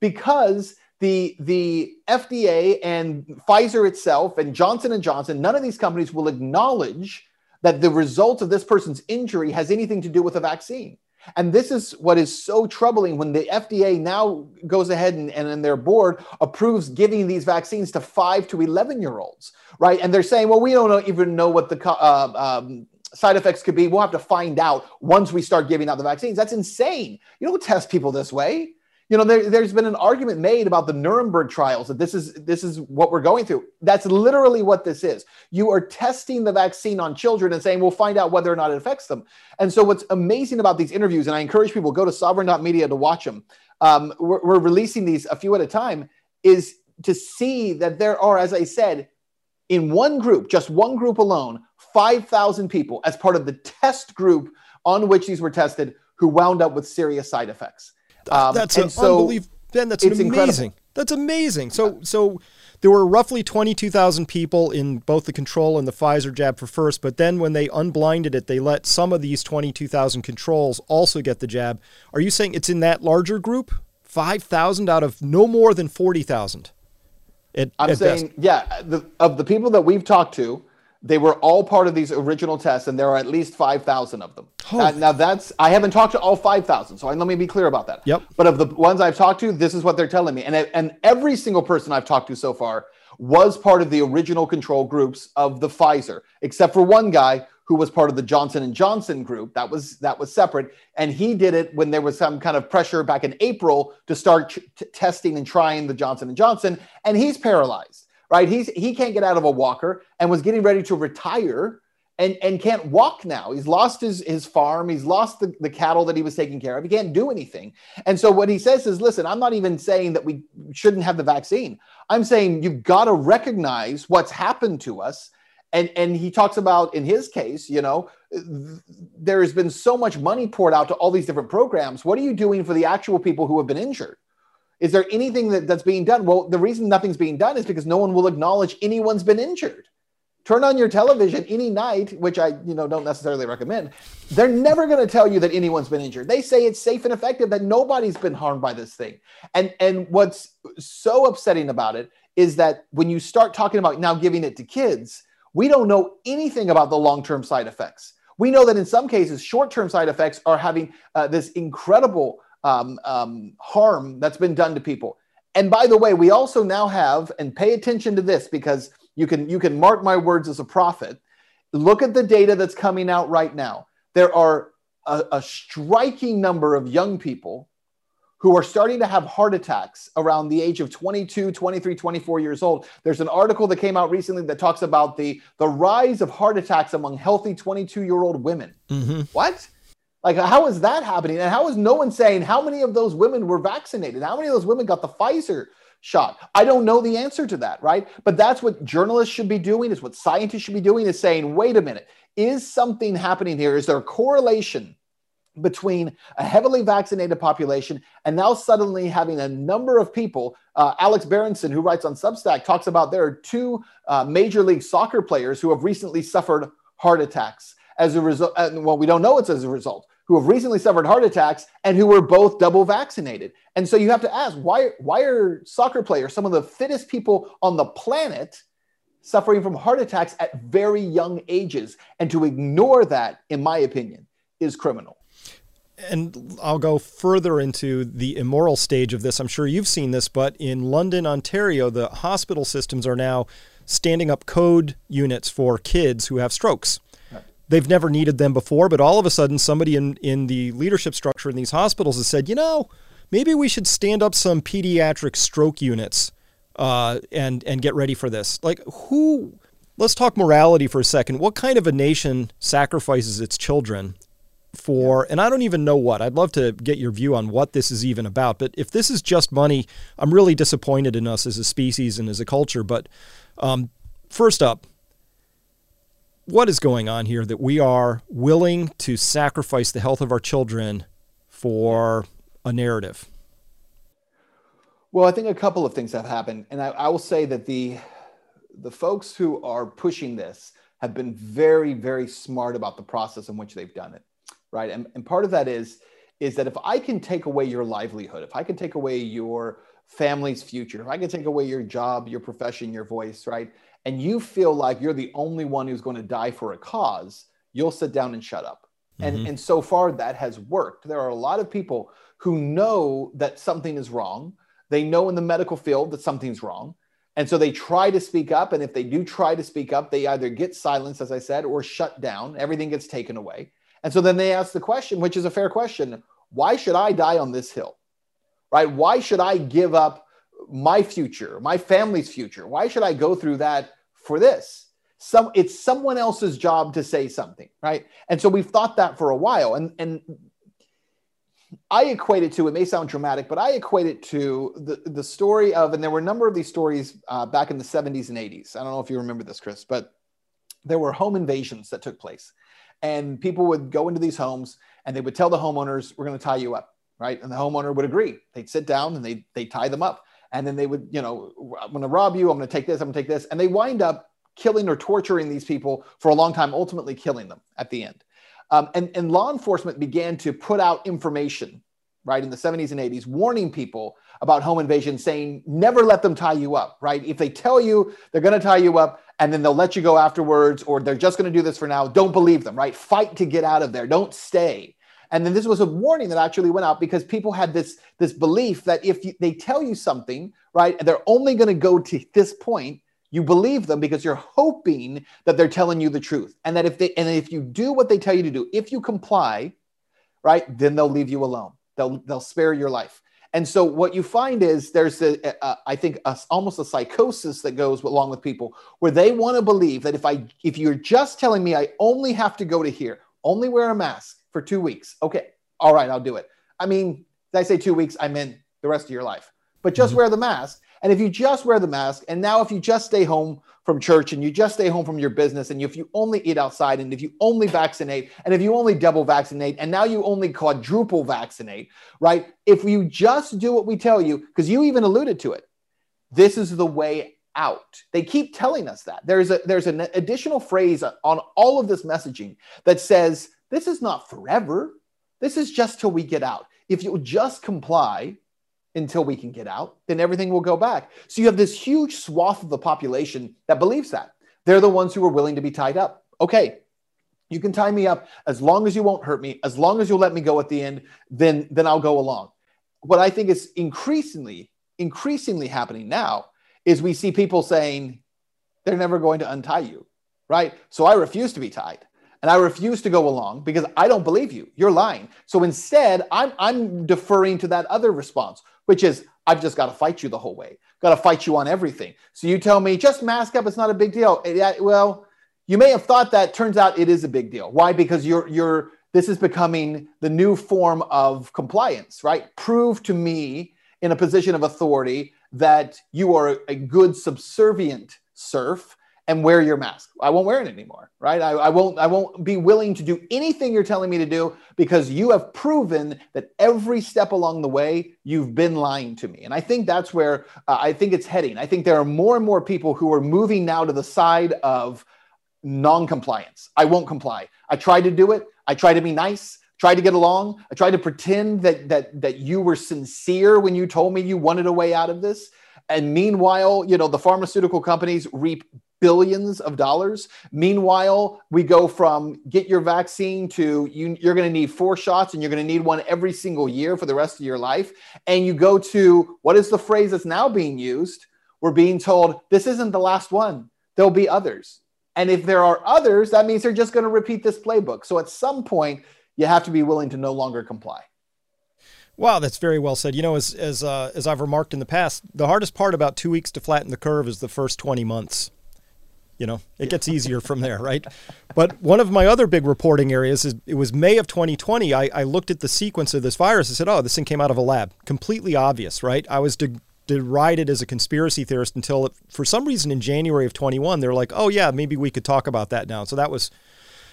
because the, the FDA and Pfizer itself and Johnson and Johnson, none of these companies will acknowledge that the result of this person's injury has anything to do with a vaccine. And this is what is so troubling when the FDA now goes ahead and, and, their board approves giving these vaccines to five to 11 year olds, right? And they're saying, well, we don't even know what the, uh, um, side effects could be. We'll have to find out once we start giving out the vaccines. That's insane. You don't test people this way. You know, there, has been an argument made about the Nuremberg trials that this is this is what we're going through. That's literally what this is. You are testing the vaccine on children and saying we'll find out whether or not it affects them. And so, what's amazing about these interviews, and I encourage people go to Sovren.media to watch them. Um, we're, we're releasing these a few at a time. Is to see that there are, as I said, in one group, just one group alone, 5,000 people as part of the test group on which these were tested who wound up with serious side effects. Um, that's an so unbelievable. Ben, that's amazing. Incredible. That's amazing. So, so there were roughly 22,000 people in both the control and the Pfizer jab for first, but then when they unblinded it, they let some of these 22,000 controls also get the jab. Are you saying it's in that larger group? 5,000 out of no more than 40,000? I'm saying, best. yeah, the, of the people that we've talked to, they were all part of these original tests, and there are at least 5,000 of them. Uh, now, that's, I haven't talked to all 5,000, so let me be clear about that. Yep. But of the ones I've talked to, this is what they're telling me. And, and every single person I've talked to so far was part of the original control groups of the Pfizer, except for one guy who was part of the Johnson and Johnson group. That was that was separate, and he did it when there was some kind of pressure back in April to start t- testing and trying the Johnson and Johnson, and he's paralyzed. Right? He's he can't get out of a walker and was getting ready to retire and and can't walk now. He's lost his his farm. He's lost the, the cattle that he was taking care of. He can't do anything. And so what he says is, listen, I'm not even saying that we shouldn't have the vaccine. I'm saying you've got to recognize what's happened to us and and he talks about in his case you know there has been so much money poured out to all these different programs what are you doing for the actual people who have been injured is there anything that, that's being done? Well the reason nothing's being done is because no one will acknowledge anyone's been injured. Turn on your television any night which i you know don't necessarily recommend. They're never going to tell you that anyone's been injured. They say it's safe and effective that nobody's been harmed by this thing. And and what's so upsetting about it is that when you start talking about now giving it to kids we don't know anything about the long term side effects. We know that in some cases, short term side effects are having uh, this incredible um, um, harm that's been done to people. And by the way, we also now have, and pay attention to this because you can you can mark my words as a prophet. Look at the data that's coming out right now. There are a, a striking number of young people who are starting to have heart attacks around the age of 22, 23, 24 years old. There's an article that came out recently that talks about the, the rise of heart attacks among healthy 22 year old women. Mm-hmm. What? Like, how is that happening? And how is no one saying how many of those women were vaccinated? How many of those women got the Pfizer shot? I don't know the answer to that, right? But that's what journalists should be doing, is what scientists should be doing, is saying, wait a minute, is something happening here? Is there a correlation between a heavily vaccinated population and now suddenly having a number of people. Uh, Alex Berenson, who writes on Substack, talks about there are two uh, major league soccer players who have recently suffered heart attacks as a result. Uh, well, we don't know it's as a result. Who have recently suffered heart attacks and who were both double vaccinated. And so you have to ask why, why are soccer players, some of the fittest people on the planet, suffering from heart attacks at very young ages? And to ignore that, in my opinion, is criminal and I'll go further into the immoral stage of this. I'm sure you've seen this, but in London, Ontario, the hospital systems are now standing up code units for kids who have strokes. They've never needed them before, but all of a sudden, somebody in, in the leadership structure in these hospitals has said, you know, maybe we should stand up some pediatric stroke units uh, and and get ready for this. Like, who? Let's talk morality for a second. What kind of a nation sacrifices its children for, and I don't even know what. I'd love to get your view on what this is even about. But if this is just money, I'm really disappointed in us as a species and as a culture. But um, first up, what is going on here that we are willing to sacrifice the health of our children for a narrative? Well, I think a couple of things have happened, and I, I will say that the the folks who are pushing this have been very, very smart about the process in which they've done it right? And, and part of that is is that if I can take away your livelihood, if I can take away your family's future, if I can take away your job, your profession, your voice, right? And you feel like you're the only one who's going to die for a cause, you'll sit down and shut up. Mm-hmm. And, and so far that has worked. There are a lot of people who know that something is wrong. They know in the medical field that something's wrong. And so they try to speak up. And if they do try to speak up, they either get silenced, as I said, or shut down. Everything gets taken away. And so then they ask the question, which is a fair question why should I die on this hill? Right? Why should I give up my future, my family's future? Why should I go through that for this? Some, it's someone else's job to say something, right? And so we've thought that for a while. And, and I equate it to, it may sound dramatic, but I equate it to the, the story of, and there were a number of these stories uh, back in the 70s and 80s. I don't know if you remember this, Chris, but there were home invasions that took place. And people would go into these homes and they would tell the homeowners, we're going to tie you up, right? And the homeowner would agree. They'd sit down and they they tie them up. And then they would, you know, I'm going to rob you. I'm going to take this. I'm going to take this. And they wind up killing or torturing these people for a long time, ultimately killing them at the end. Um, and, and law enforcement began to put out information, right, in the 70s and 80s, warning people about home invasion, saying, never let them tie you up, right? If they tell you they're going to tie you up and then they'll let you go afterwards, or they're just going to do this for now, don't believe them, right? Fight to get out of there, don't stay. And then this was a warning that actually went out because people had this, this belief that if you, they tell you something, right, and they're only going to go to this point, you believe them because you're hoping that they're telling you the truth. And that if they and if you do what they tell you to do, if you comply, right, then they'll leave you alone. They'll they'll spare your life. And so what you find is there's a, a I think a, almost a psychosis that goes along with people where they want to believe that if I if you're just telling me I only have to go to here, only wear a mask for 2 weeks. Okay. All right, I'll do it. I mean, did I say 2 weeks? I meant the rest of your life. But just mm-hmm. wear the mask and if you just wear the mask, and now if you just stay home from church and you just stay home from your business, and if you only eat outside, and if you only vaccinate, and if you only double vaccinate, and now you only quadruple vaccinate, right? If you just do what we tell you, because you even alluded to it, this is the way out. They keep telling us that. There's a there's an additional phrase on all of this messaging that says this is not forever. This is just till we get out. If you just comply, until we can get out, then everything will go back. So you have this huge swath of the population that believes that. They're the ones who are willing to be tied up. Okay, you can tie me up as long as you won't hurt me, as long as you'll let me go at the end, then, then I'll go along. What I think is increasingly, increasingly happening now is we see people saying they're never going to untie you, right? So I refuse to be tied and I refuse to go along because I don't believe you. You're lying. So instead, I'm, I'm deferring to that other response which is I've just got to fight you the whole way, got to fight you on everything. So you tell me just mask up, it's not a big deal. Well, you may have thought that. Turns out it is a big deal. Why? Because you're you're this is becoming the new form of compliance, right? Prove to me in a position of authority that you are a good subservient serf and wear your mask. I won't wear it anymore, right? I, I, won't. I won't be willing to do anything you're telling me to do because you have proven that every step along the way you've been lying to me. And I think that's where uh, I think it's heading. I think there are more and more people who are moving now to the side of non-compliance. I won't comply. I tried to do it. I try to be nice. Try to get along. I tried to pretend that that that you were sincere when you told me you wanted a way out of this. And meanwhile, you know, the pharmaceutical companies reap billions of dollars. Meanwhile, we go from get your vaccine to you, you're going to need four shots and you're going to need one every single year for the rest of your life. And you go to what is the phrase that's now being used? We're being told this isn't the last one, there'll be others. And if there are others, that means they're just going to repeat this playbook. So at some point, you have to be willing to no longer comply. Wow, that's very well said. You know, as as uh, as I've remarked in the past, the hardest part about two weeks to flatten the curve is the first twenty months. You know, it gets easier from there, right? But one of my other big reporting areas is it was May of 2020. I, I looked at the sequence of this virus and said, oh, this thing came out of a lab. Completely obvious, right? I was de- derided as a conspiracy theorist until, it, for some reason, in January of 21, they're like, oh, yeah, maybe we could talk about that now. So that was,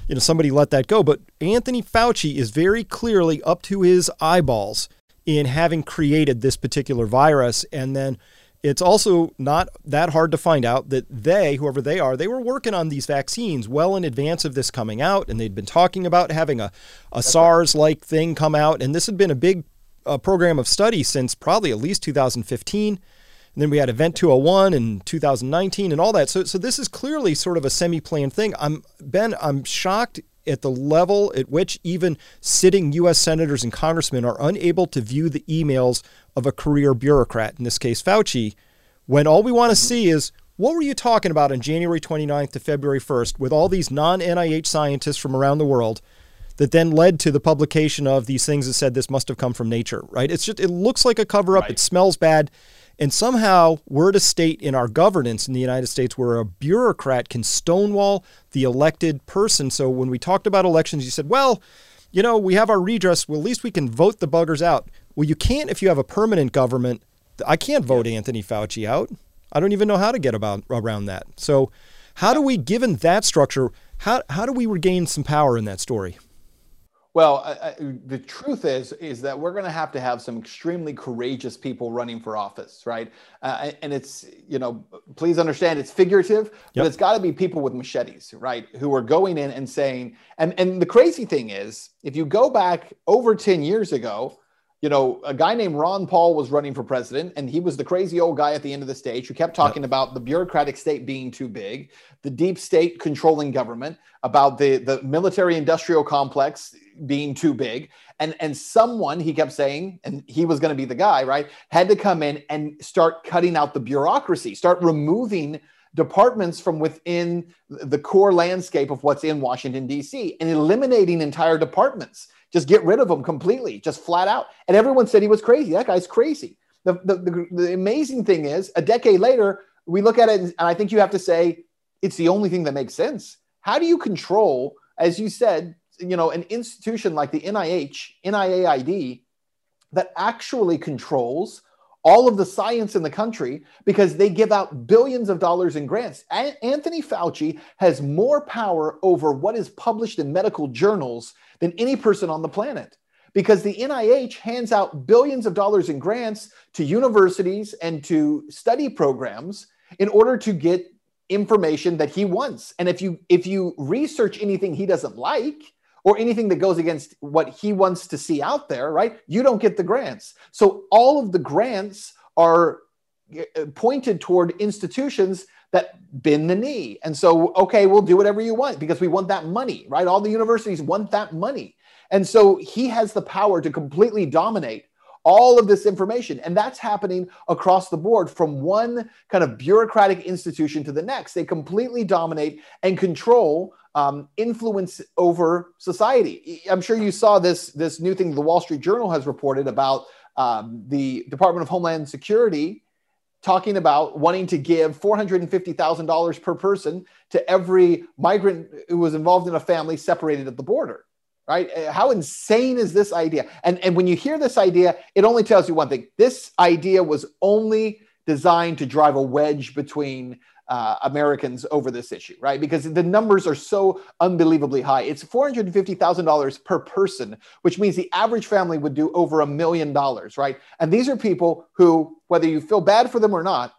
you know, somebody let that go. But Anthony Fauci is very clearly up to his eyeballs in having created this particular virus and then it's also not that hard to find out that they, whoever they are, they were working on these vaccines well in advance of this coming out, and they'd been talking about having a, a SARS like thing come out. And this had been a big uh, program of study since probably at least 2015. And then we had Event 201 in 2019 and all that. So, so this is clearly sort of a semi planned thing. I'm, Ben, I'm shocked at the level at which even sitting U.S. senators and congressmen are unable to view the emails of a career bureaucrat, in this case Fauci, when all we want to mm-hmm. see is what were you talking about on January 29th to February 1st with all these non NIH scientists from around the world that then led to the publication of these things that said this must have come from nature, right? It's just, it looks like a cover up. Right. It smells bad. And somehow we're at a state in our governance in the United States where a bureaucrat can stonewall the elected person. So when we talked about elections, you said, well, you know, we have our redress. Well, at least we can vote the buggers out. Well, you can't if you have a permanent government I can't vote Anthony Fauci out. I don't even know how to get about around that. So, how do we, given that structure, how how do we regain some power in that story? Well, I, I, the truth is is that we're going to have to have some extremely courageous people running for office, right? Uh, and it's you know, please understand it's figurative, yep. but it's got to be people with machetes, right? Who are going in and saying, and and the crazy thing is, if you go back over ten years ago, you know, a guy named Ron Paul was running for president, and he was the crazy old guy at the end of the stage who kept talking about the bureaucratic state being too big, the deep state controlling government, about the, the military industrial complex being too big. And, and someone, he kept saying, and he was going to be the guy, right, had to come in and start cutting out the bureaucracy, start removing departments from within the core landscape of what's in Washington, D.C., and eliminating entire departments just get rid of him completely, just flat out. And everyone said he was crazy. That guy's crazy. The, the, the, the amazing thing is, a decade later, we look at it and I think you have to say it's the only thing that makes sense. How do you control, as you said, you know, an institution like the NIH, NIAID, that actually controls all of the science in the country because they give out billions of dollars in grants. A- Anthony Fauci has more power over what is published in medical journals than any person on the planet because the NIH hands out billions of dollars in grants to universities and to study programs in order to get information that he wants. And if you if you research anything he doesn't like, or anything that goes against what he wants to see out there, right? You don't get the grants. So all of the grants are uh, pointed toward institutions that bend the knee. And so, okay, we'll do whatever you want because we want that money, right? All the universities want that money. And so he has the power to completely dominate all of this information. And that's happening across the board from one kind of bureaucratic institution to the next. They completely dominate and control um, influence over society. I'm sure you saw this this new thing the Wall Street Journal has reported about um, the Department of Homeland Security talking about wanting to give $450,000 per person to every migrant who was involved in a family separated at the border. Right? Uh, how insane is this idea? And, and when you hear this idea, it only tells you one thing. This idea was only designed to drive a wedge between uh, Americans over this issue, right? Because the numbers are so unbelievably high. It's $450,000 per person, which means the average family would do over a million dollars, right? And these are people who, whether you feel bad for them or not,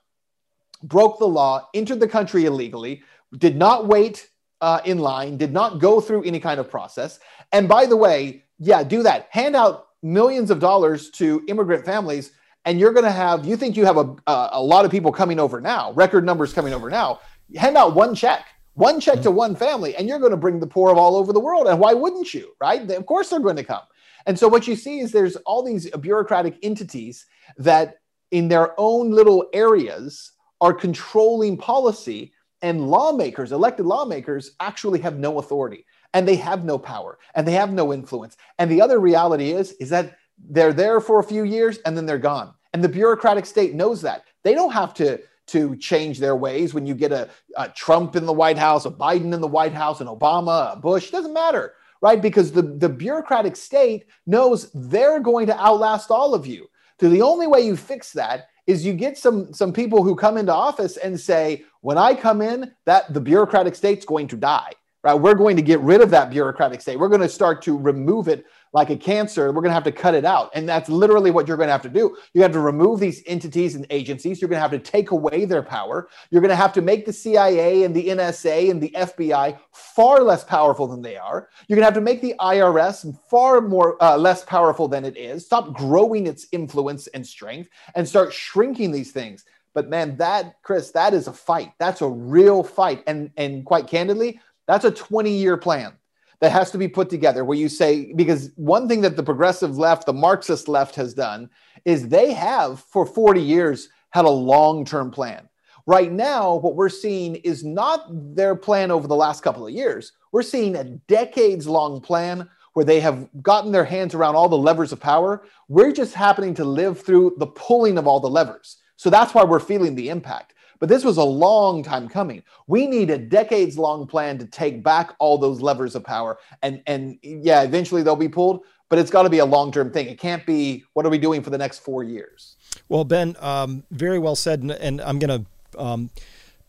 broke the law, entered the country illegally, did not wait uh, in line, did not go through any kind of process. And by the way, yeah, do that. Hand out millions of dollars to immigrant families and you're going to have you think you have a, a, lot of people coming over now record numbers coming over now hand out one check one check mm-hmm. to one family and you're going to bring the poor of all over the world and why wouldn't you right? Of course they're going to come. And so what you see is there's all these bureaucratic entities that in their own little areas are controlling policy and lawmakers elected lawmakers actually have no authority and they have no power and they have no influence. And the other reality is is that they're there for a few years and then they're gone. And the bureaucratic state knows that. They don't have to, to change their ways when you get a, a Trump in the White House, a Biden in the White House, an Obama, a Bush, doesn't matter, right? Because the, the bureaucratic state knows they're going to outlast all of you. So the only way you fix that is you get some some people who come into office and say, when I come in, that the bureaucratic state's going to die. Right? We're going to get rid of that bureaucratic state. We're going to start to remove it like a cancer, we're going to have to cut it out. And that's literally what you're going to have to do. You have to remove these entities and agencies. You're going to have to take away their power. You're going to have to make the CIA and the NSA and the FBI far less powerful than they are. You're going to have to make the IRS far more uh, less powerful than it is. Stop growing its influence and strength and start shrinking these things. But man, that Chris, that is a fight. That's a real fight. And and quite candidly, that's a 20 year plan that has to be put together where you say, because one thing that the progressive left, the Marxist left has done is they have for 40 years had a long term plan. Right now, what we're seeing is not their plan over the last couple of years. We're seeing a decades long plan where they have gotten their hands around all the levers of power. We're just happening to live through the pulling of all the levers. So that's why we're feeling the impact. But this was a long time coming. We need a decades long plan to take back all those levers of power. And, and yeah, eventually they'll be pulled, but it's got to be a long term thing. It can't be, what are we doing for the next four years? Well, Ben, um, very well said. And, and I'm going to um,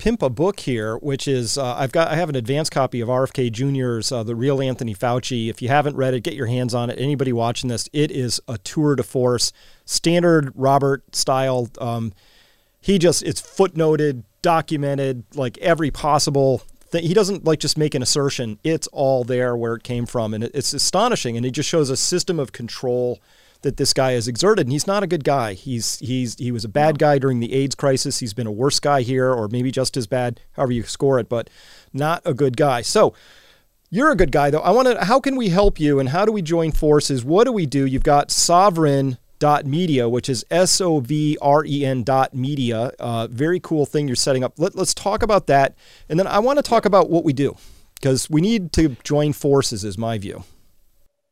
pimp a book here, which is uh, I've got I have an advanced copy of RFK Jr.'s uh, The Real Anthony Fauci. If you haven't read it, get your hands on it. Anybody watching this, it is a tour de force, standard Robert style. Um, he just it's footnoted, documented, like every possible thing. He doesn't like just make an assertion. It's all there where it came from, and it's astonishing. And it just shows a system of control that this guy has exerted. And he's not a good guy. He's he's he was a bad guy during the AIDS crisis. He's been a worse guy here, or maybe just as bad, however you score it, but not a good guy. So. You're a good guy, though. I want to. How can we help you, and how do we join forces? What do we do? You've got Sovren dot media, which is S O V R E N dot media. Uh, very cool thing you're setting up. Let, let's talk about that. And then I want to talk about what we do because we need to join forces, is my view.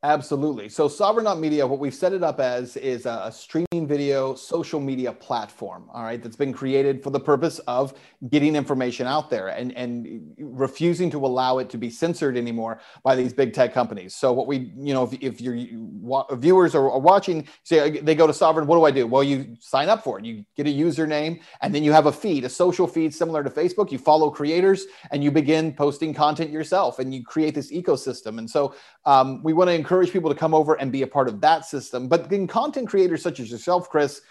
Absolutely. So Sovren Media, what we've set it up as is a streaming video social media platform, all right, that's been created for the purpose of getting information out there and, and refusing to allow it to be censored anymore by these big tech companies. So what we, you know, if, if your viewers are watching, say they go to Sovren, what do I do? Well, you sign up for it. You get a username and then you have a feed, a social feed similar to Facebook. You follow creators and you begin posting content yourself and you create this ecosystem. And so um, we want to encourage people to come over and be a part of that system. But then content creators such as yourself, Chris,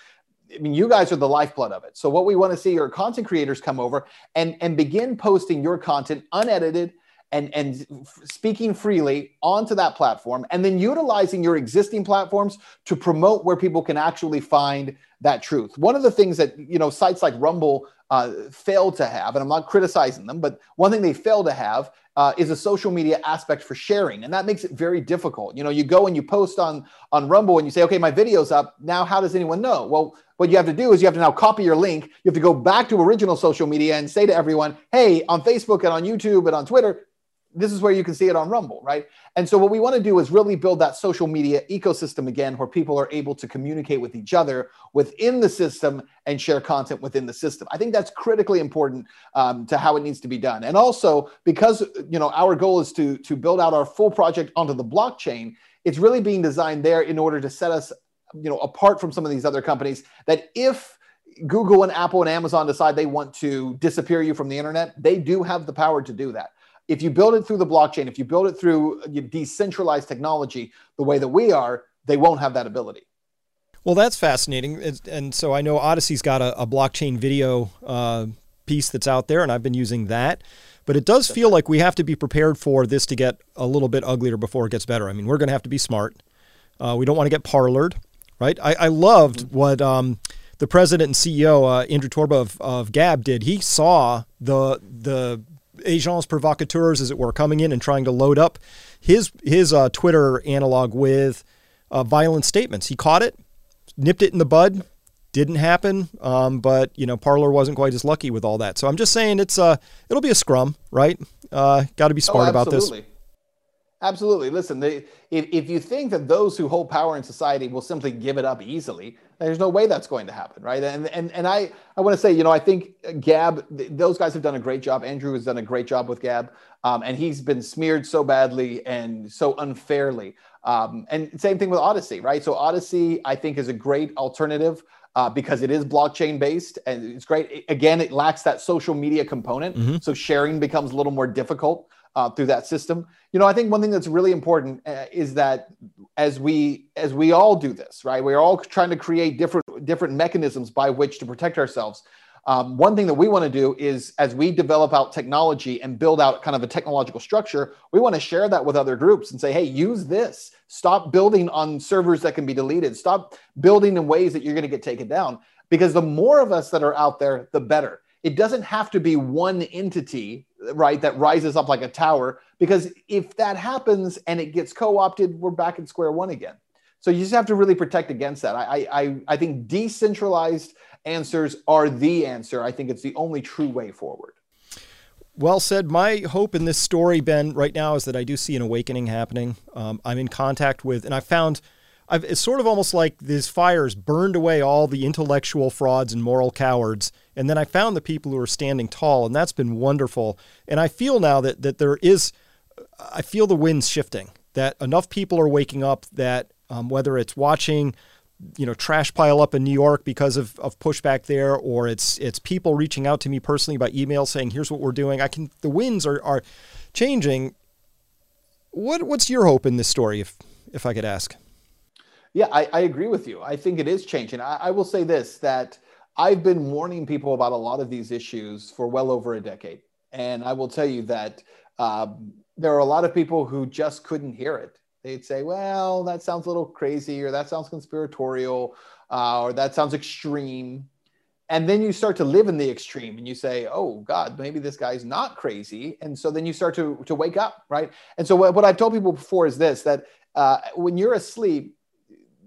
I mean, you guys are the lifeblood of it. So what we want to see are content creators come over and and begin posting your content unedited and and speaking freely onto that platform and then utilizing your existing platforms to promote where people can actually find that truth. One of the things that you know sites like Rumble uh, fail to have, and I'm not criticizing them, but one thing they fail to have uh, is a social media aspect for sharing, and that makes it very difficult. You know, you go and you post on on Rumble and you say, "Okay, my video's up." Now, how does anyone know? Well, what you have to do is you have to now copy your link. You have to go back to original social media and say to everyone, "Hey, on Facebook and on YouTube and on Twitter, this is where you can see it on Rumble, right? And so what we want to do is really build that social media ecosystem again, where people are able to communicate with each other within the system and share content within the system. I think that's critically important um, to how it needs to be done. And also because you know our goal is to to build out our full project onto the blockchain, it's really being designed there in order to set us you know apart from some of these other companies that if Google and Apple and Amazon decide they want to disappear you from the internet, they do have the power to do that if you build it through the blockchain, if you build it through decentralized technology the way that we are, they won't have that ability. Well, that's fascinating. And so I know Odysee's got a, a blockchain video uh, piece that's out there, and I've been using that. But it does feel like we have to be prepared for this to get a little bit uglier before it gets better. I mean, we're going to have to be smart. Uh, we don't want to get parlored, right? I, I loved mm-hmm. what um, the president and CEO uh, Andrew Torba of, of Gab did. He saw the the agents provocateurs, as it were, coming in and trying to load up his his uh, Twitter analog with uh, violent statements. He caught it, nipped it in the bud. Didn't happen, um, but you know Parler wasn't quite as lucky with all that. So I'm just saying it's uh it'll be a scrum, right? Uh, Got to be smart oh, about this. Absolutely. Listen, they, if, if you think that those who hold power in society will simply give it up easily, there's no way that's going to happen, right? And and and I I want to say, you know, I think Gab, those guys have done a great job. Andrew has done a great job with Gab, um, and he's been smeared so badly and so unfairly. Um, and same thing with Odysee, right? So Odysee, I think, is a great alternative. Uh, because it is blockchain based and it's great. Again, it lacks that social media component. Mm-hmm. So sharing becomes a little more difficult uh, through that system. You know, I think one thing that's really important uh, is that as we as we all do this, right? We're all trying to create different different mechanisms by which to protect ourselves. Um, one thing that we want to do is as we develop out technology and build out kind of a technological structure, we want to share that with other groups and say, hey, use this. Stop building on servers that can be deleted. Stop building in ways that you're going to get taken down. Because the more of us that are out there, the better. It doesn't have to be one entity right that rises up like a tower because if that happens and it gets co-opted we're back at square one again So you just have to really protect against that. I, I, I think decentralized answers are the answer. I think it's the only true way forward. Well said. My hope in this story, Ben, right now is that I do see an awakening happening. Um, I'm in contact with, and I found I've, it's sort of almost like these fires burned away all the intellectual frauds and moral cowards. And then I found the people who are standing tall, and that's been wonderful. And I feel now that, that there is, I feel the winds shifting, that enough people are waking up that um, whether it's watching you know trash pile up in New York because of, of pushback there, or it's it's people reaching out to me personally by email saying, "Here's what we're doing." I can the winds are are changing. What what's your hope in this story, if if I could ask? Yeah, I, I agree with you. I think it is changing. I, I will say this that I've been warning people about a lot of these issues for well over a decade, and I will tell you that um, there are a lot of people who just couldn't hear it they'd say, well, that sounds a little crazy, or that sounds conspiratorial, uh, or that sounds extreme. And then you start to live in the extreme and you say, oh, God, maybe this guy's not crazy. And so then you start to, to wake up, right? And so what, what I've told people before is this that uh, when you're asleep,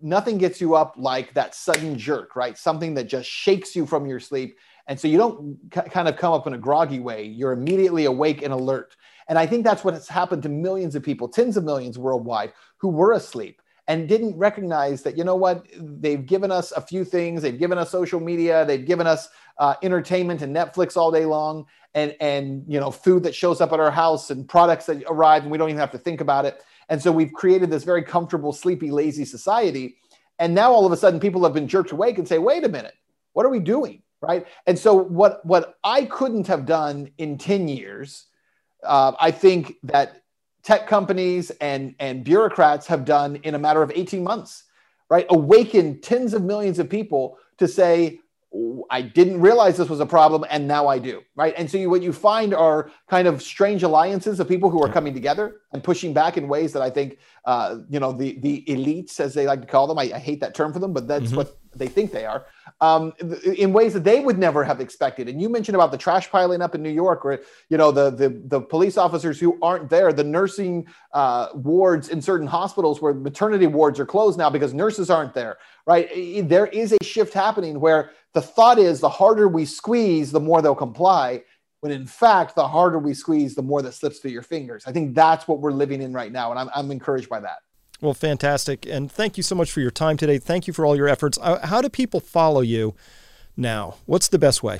nothing gets you up like that sudden jerk, right? Something that just shakes you from your sleep. And so you don't kind of come up in a groggy way. You're immediately awake and alert. And I think that's what has happened to millions of people, tens of millions worldwide, who were asleep and didn't recognize that, you know what, they've given us a few things. They've given us social media, they've given us uh, entertainment and Netflix all day long, and, and, you know, food that shows up at our house and products that arrive and we don't even have to think about it. And so we've created this very comfortable, sleepy, lazy society. And now all of a sudden people have been jerked awake and say, wait a minute, what are we doing? Right. And so what, what I couldn't have done in 10 years uh, I think that tech companies and, and bureaucrats have done in a matter of 18 months, right? Awakened tens of millions of people to say, I didn't realize this was a problem, and now I do, right? And so you, what you find are kind of strange alliances of people who are coming together and pushing back in ways that I think, uh, you know, the the elites, as they like to call them, I, I hate that term for them, but that's mm-hmm. what they think they are, um, in ways that they would never have expected. And you mentioned about the trash piling up in New York, where you know the the, the police officers who aren't there, the nursing uh, wards in certain hospitals where maternity wards are closed now because nurses aren't there. Right? There is a shift happening where the thought is the harder we squeeze, the more they'll comply. When in fact, the harder we squeeze, the more that slips through your fingers. I think that's what we're living in right now, and I'm, I'm encouraged by that. Well, fantastic. And thank you so much for your time today. Thank you for all your efforts. Uh, how do people follow you now? What's the best way?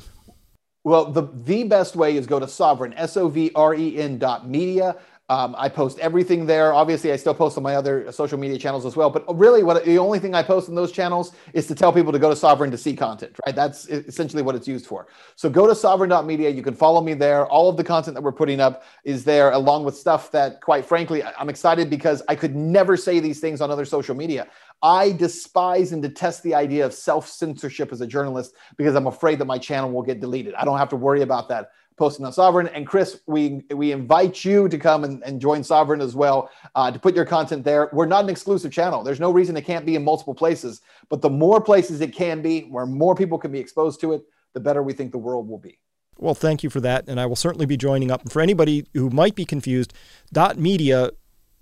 Well, the, the best way is go to Sovren, S O V R E N dot media. Um, I post everything there. Obviously, I still post on my other social media channels as well. But really, what the only thing I post in those channels is to tell people to go to Sovren to see content. Right? That's essentially what it's used for. So go to Sovren.media. You can follow me there. All of the content that we're putting up is there, along with stuff that, quite frankly, I'm excited because I could never say these things on other social media. I despise and detest the idea of self censorship as a journalist because I'm afraid that my channel will get deleted. I don't have to worry about that posting on Sovren. And Chris, we we invite you to come and, and join Sovren as well uh, to put your content there. We're not an exclusive channel. There's no reason it can't be in multiple places. But the more places it can be, where more people can be exposed to it, the better we think the world will be. Well, thank you for that. And I will certainly be joining up. And for anybody who might be confused, dot media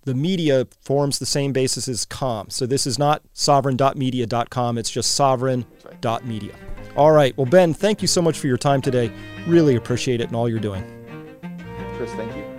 the media forms the same basis as com. So this is not sovren.media.com, it's just sovren.media. All right. Well, Ben, thank you so much for your time today. Really appreciate it and all you're doing. Chris, thank you.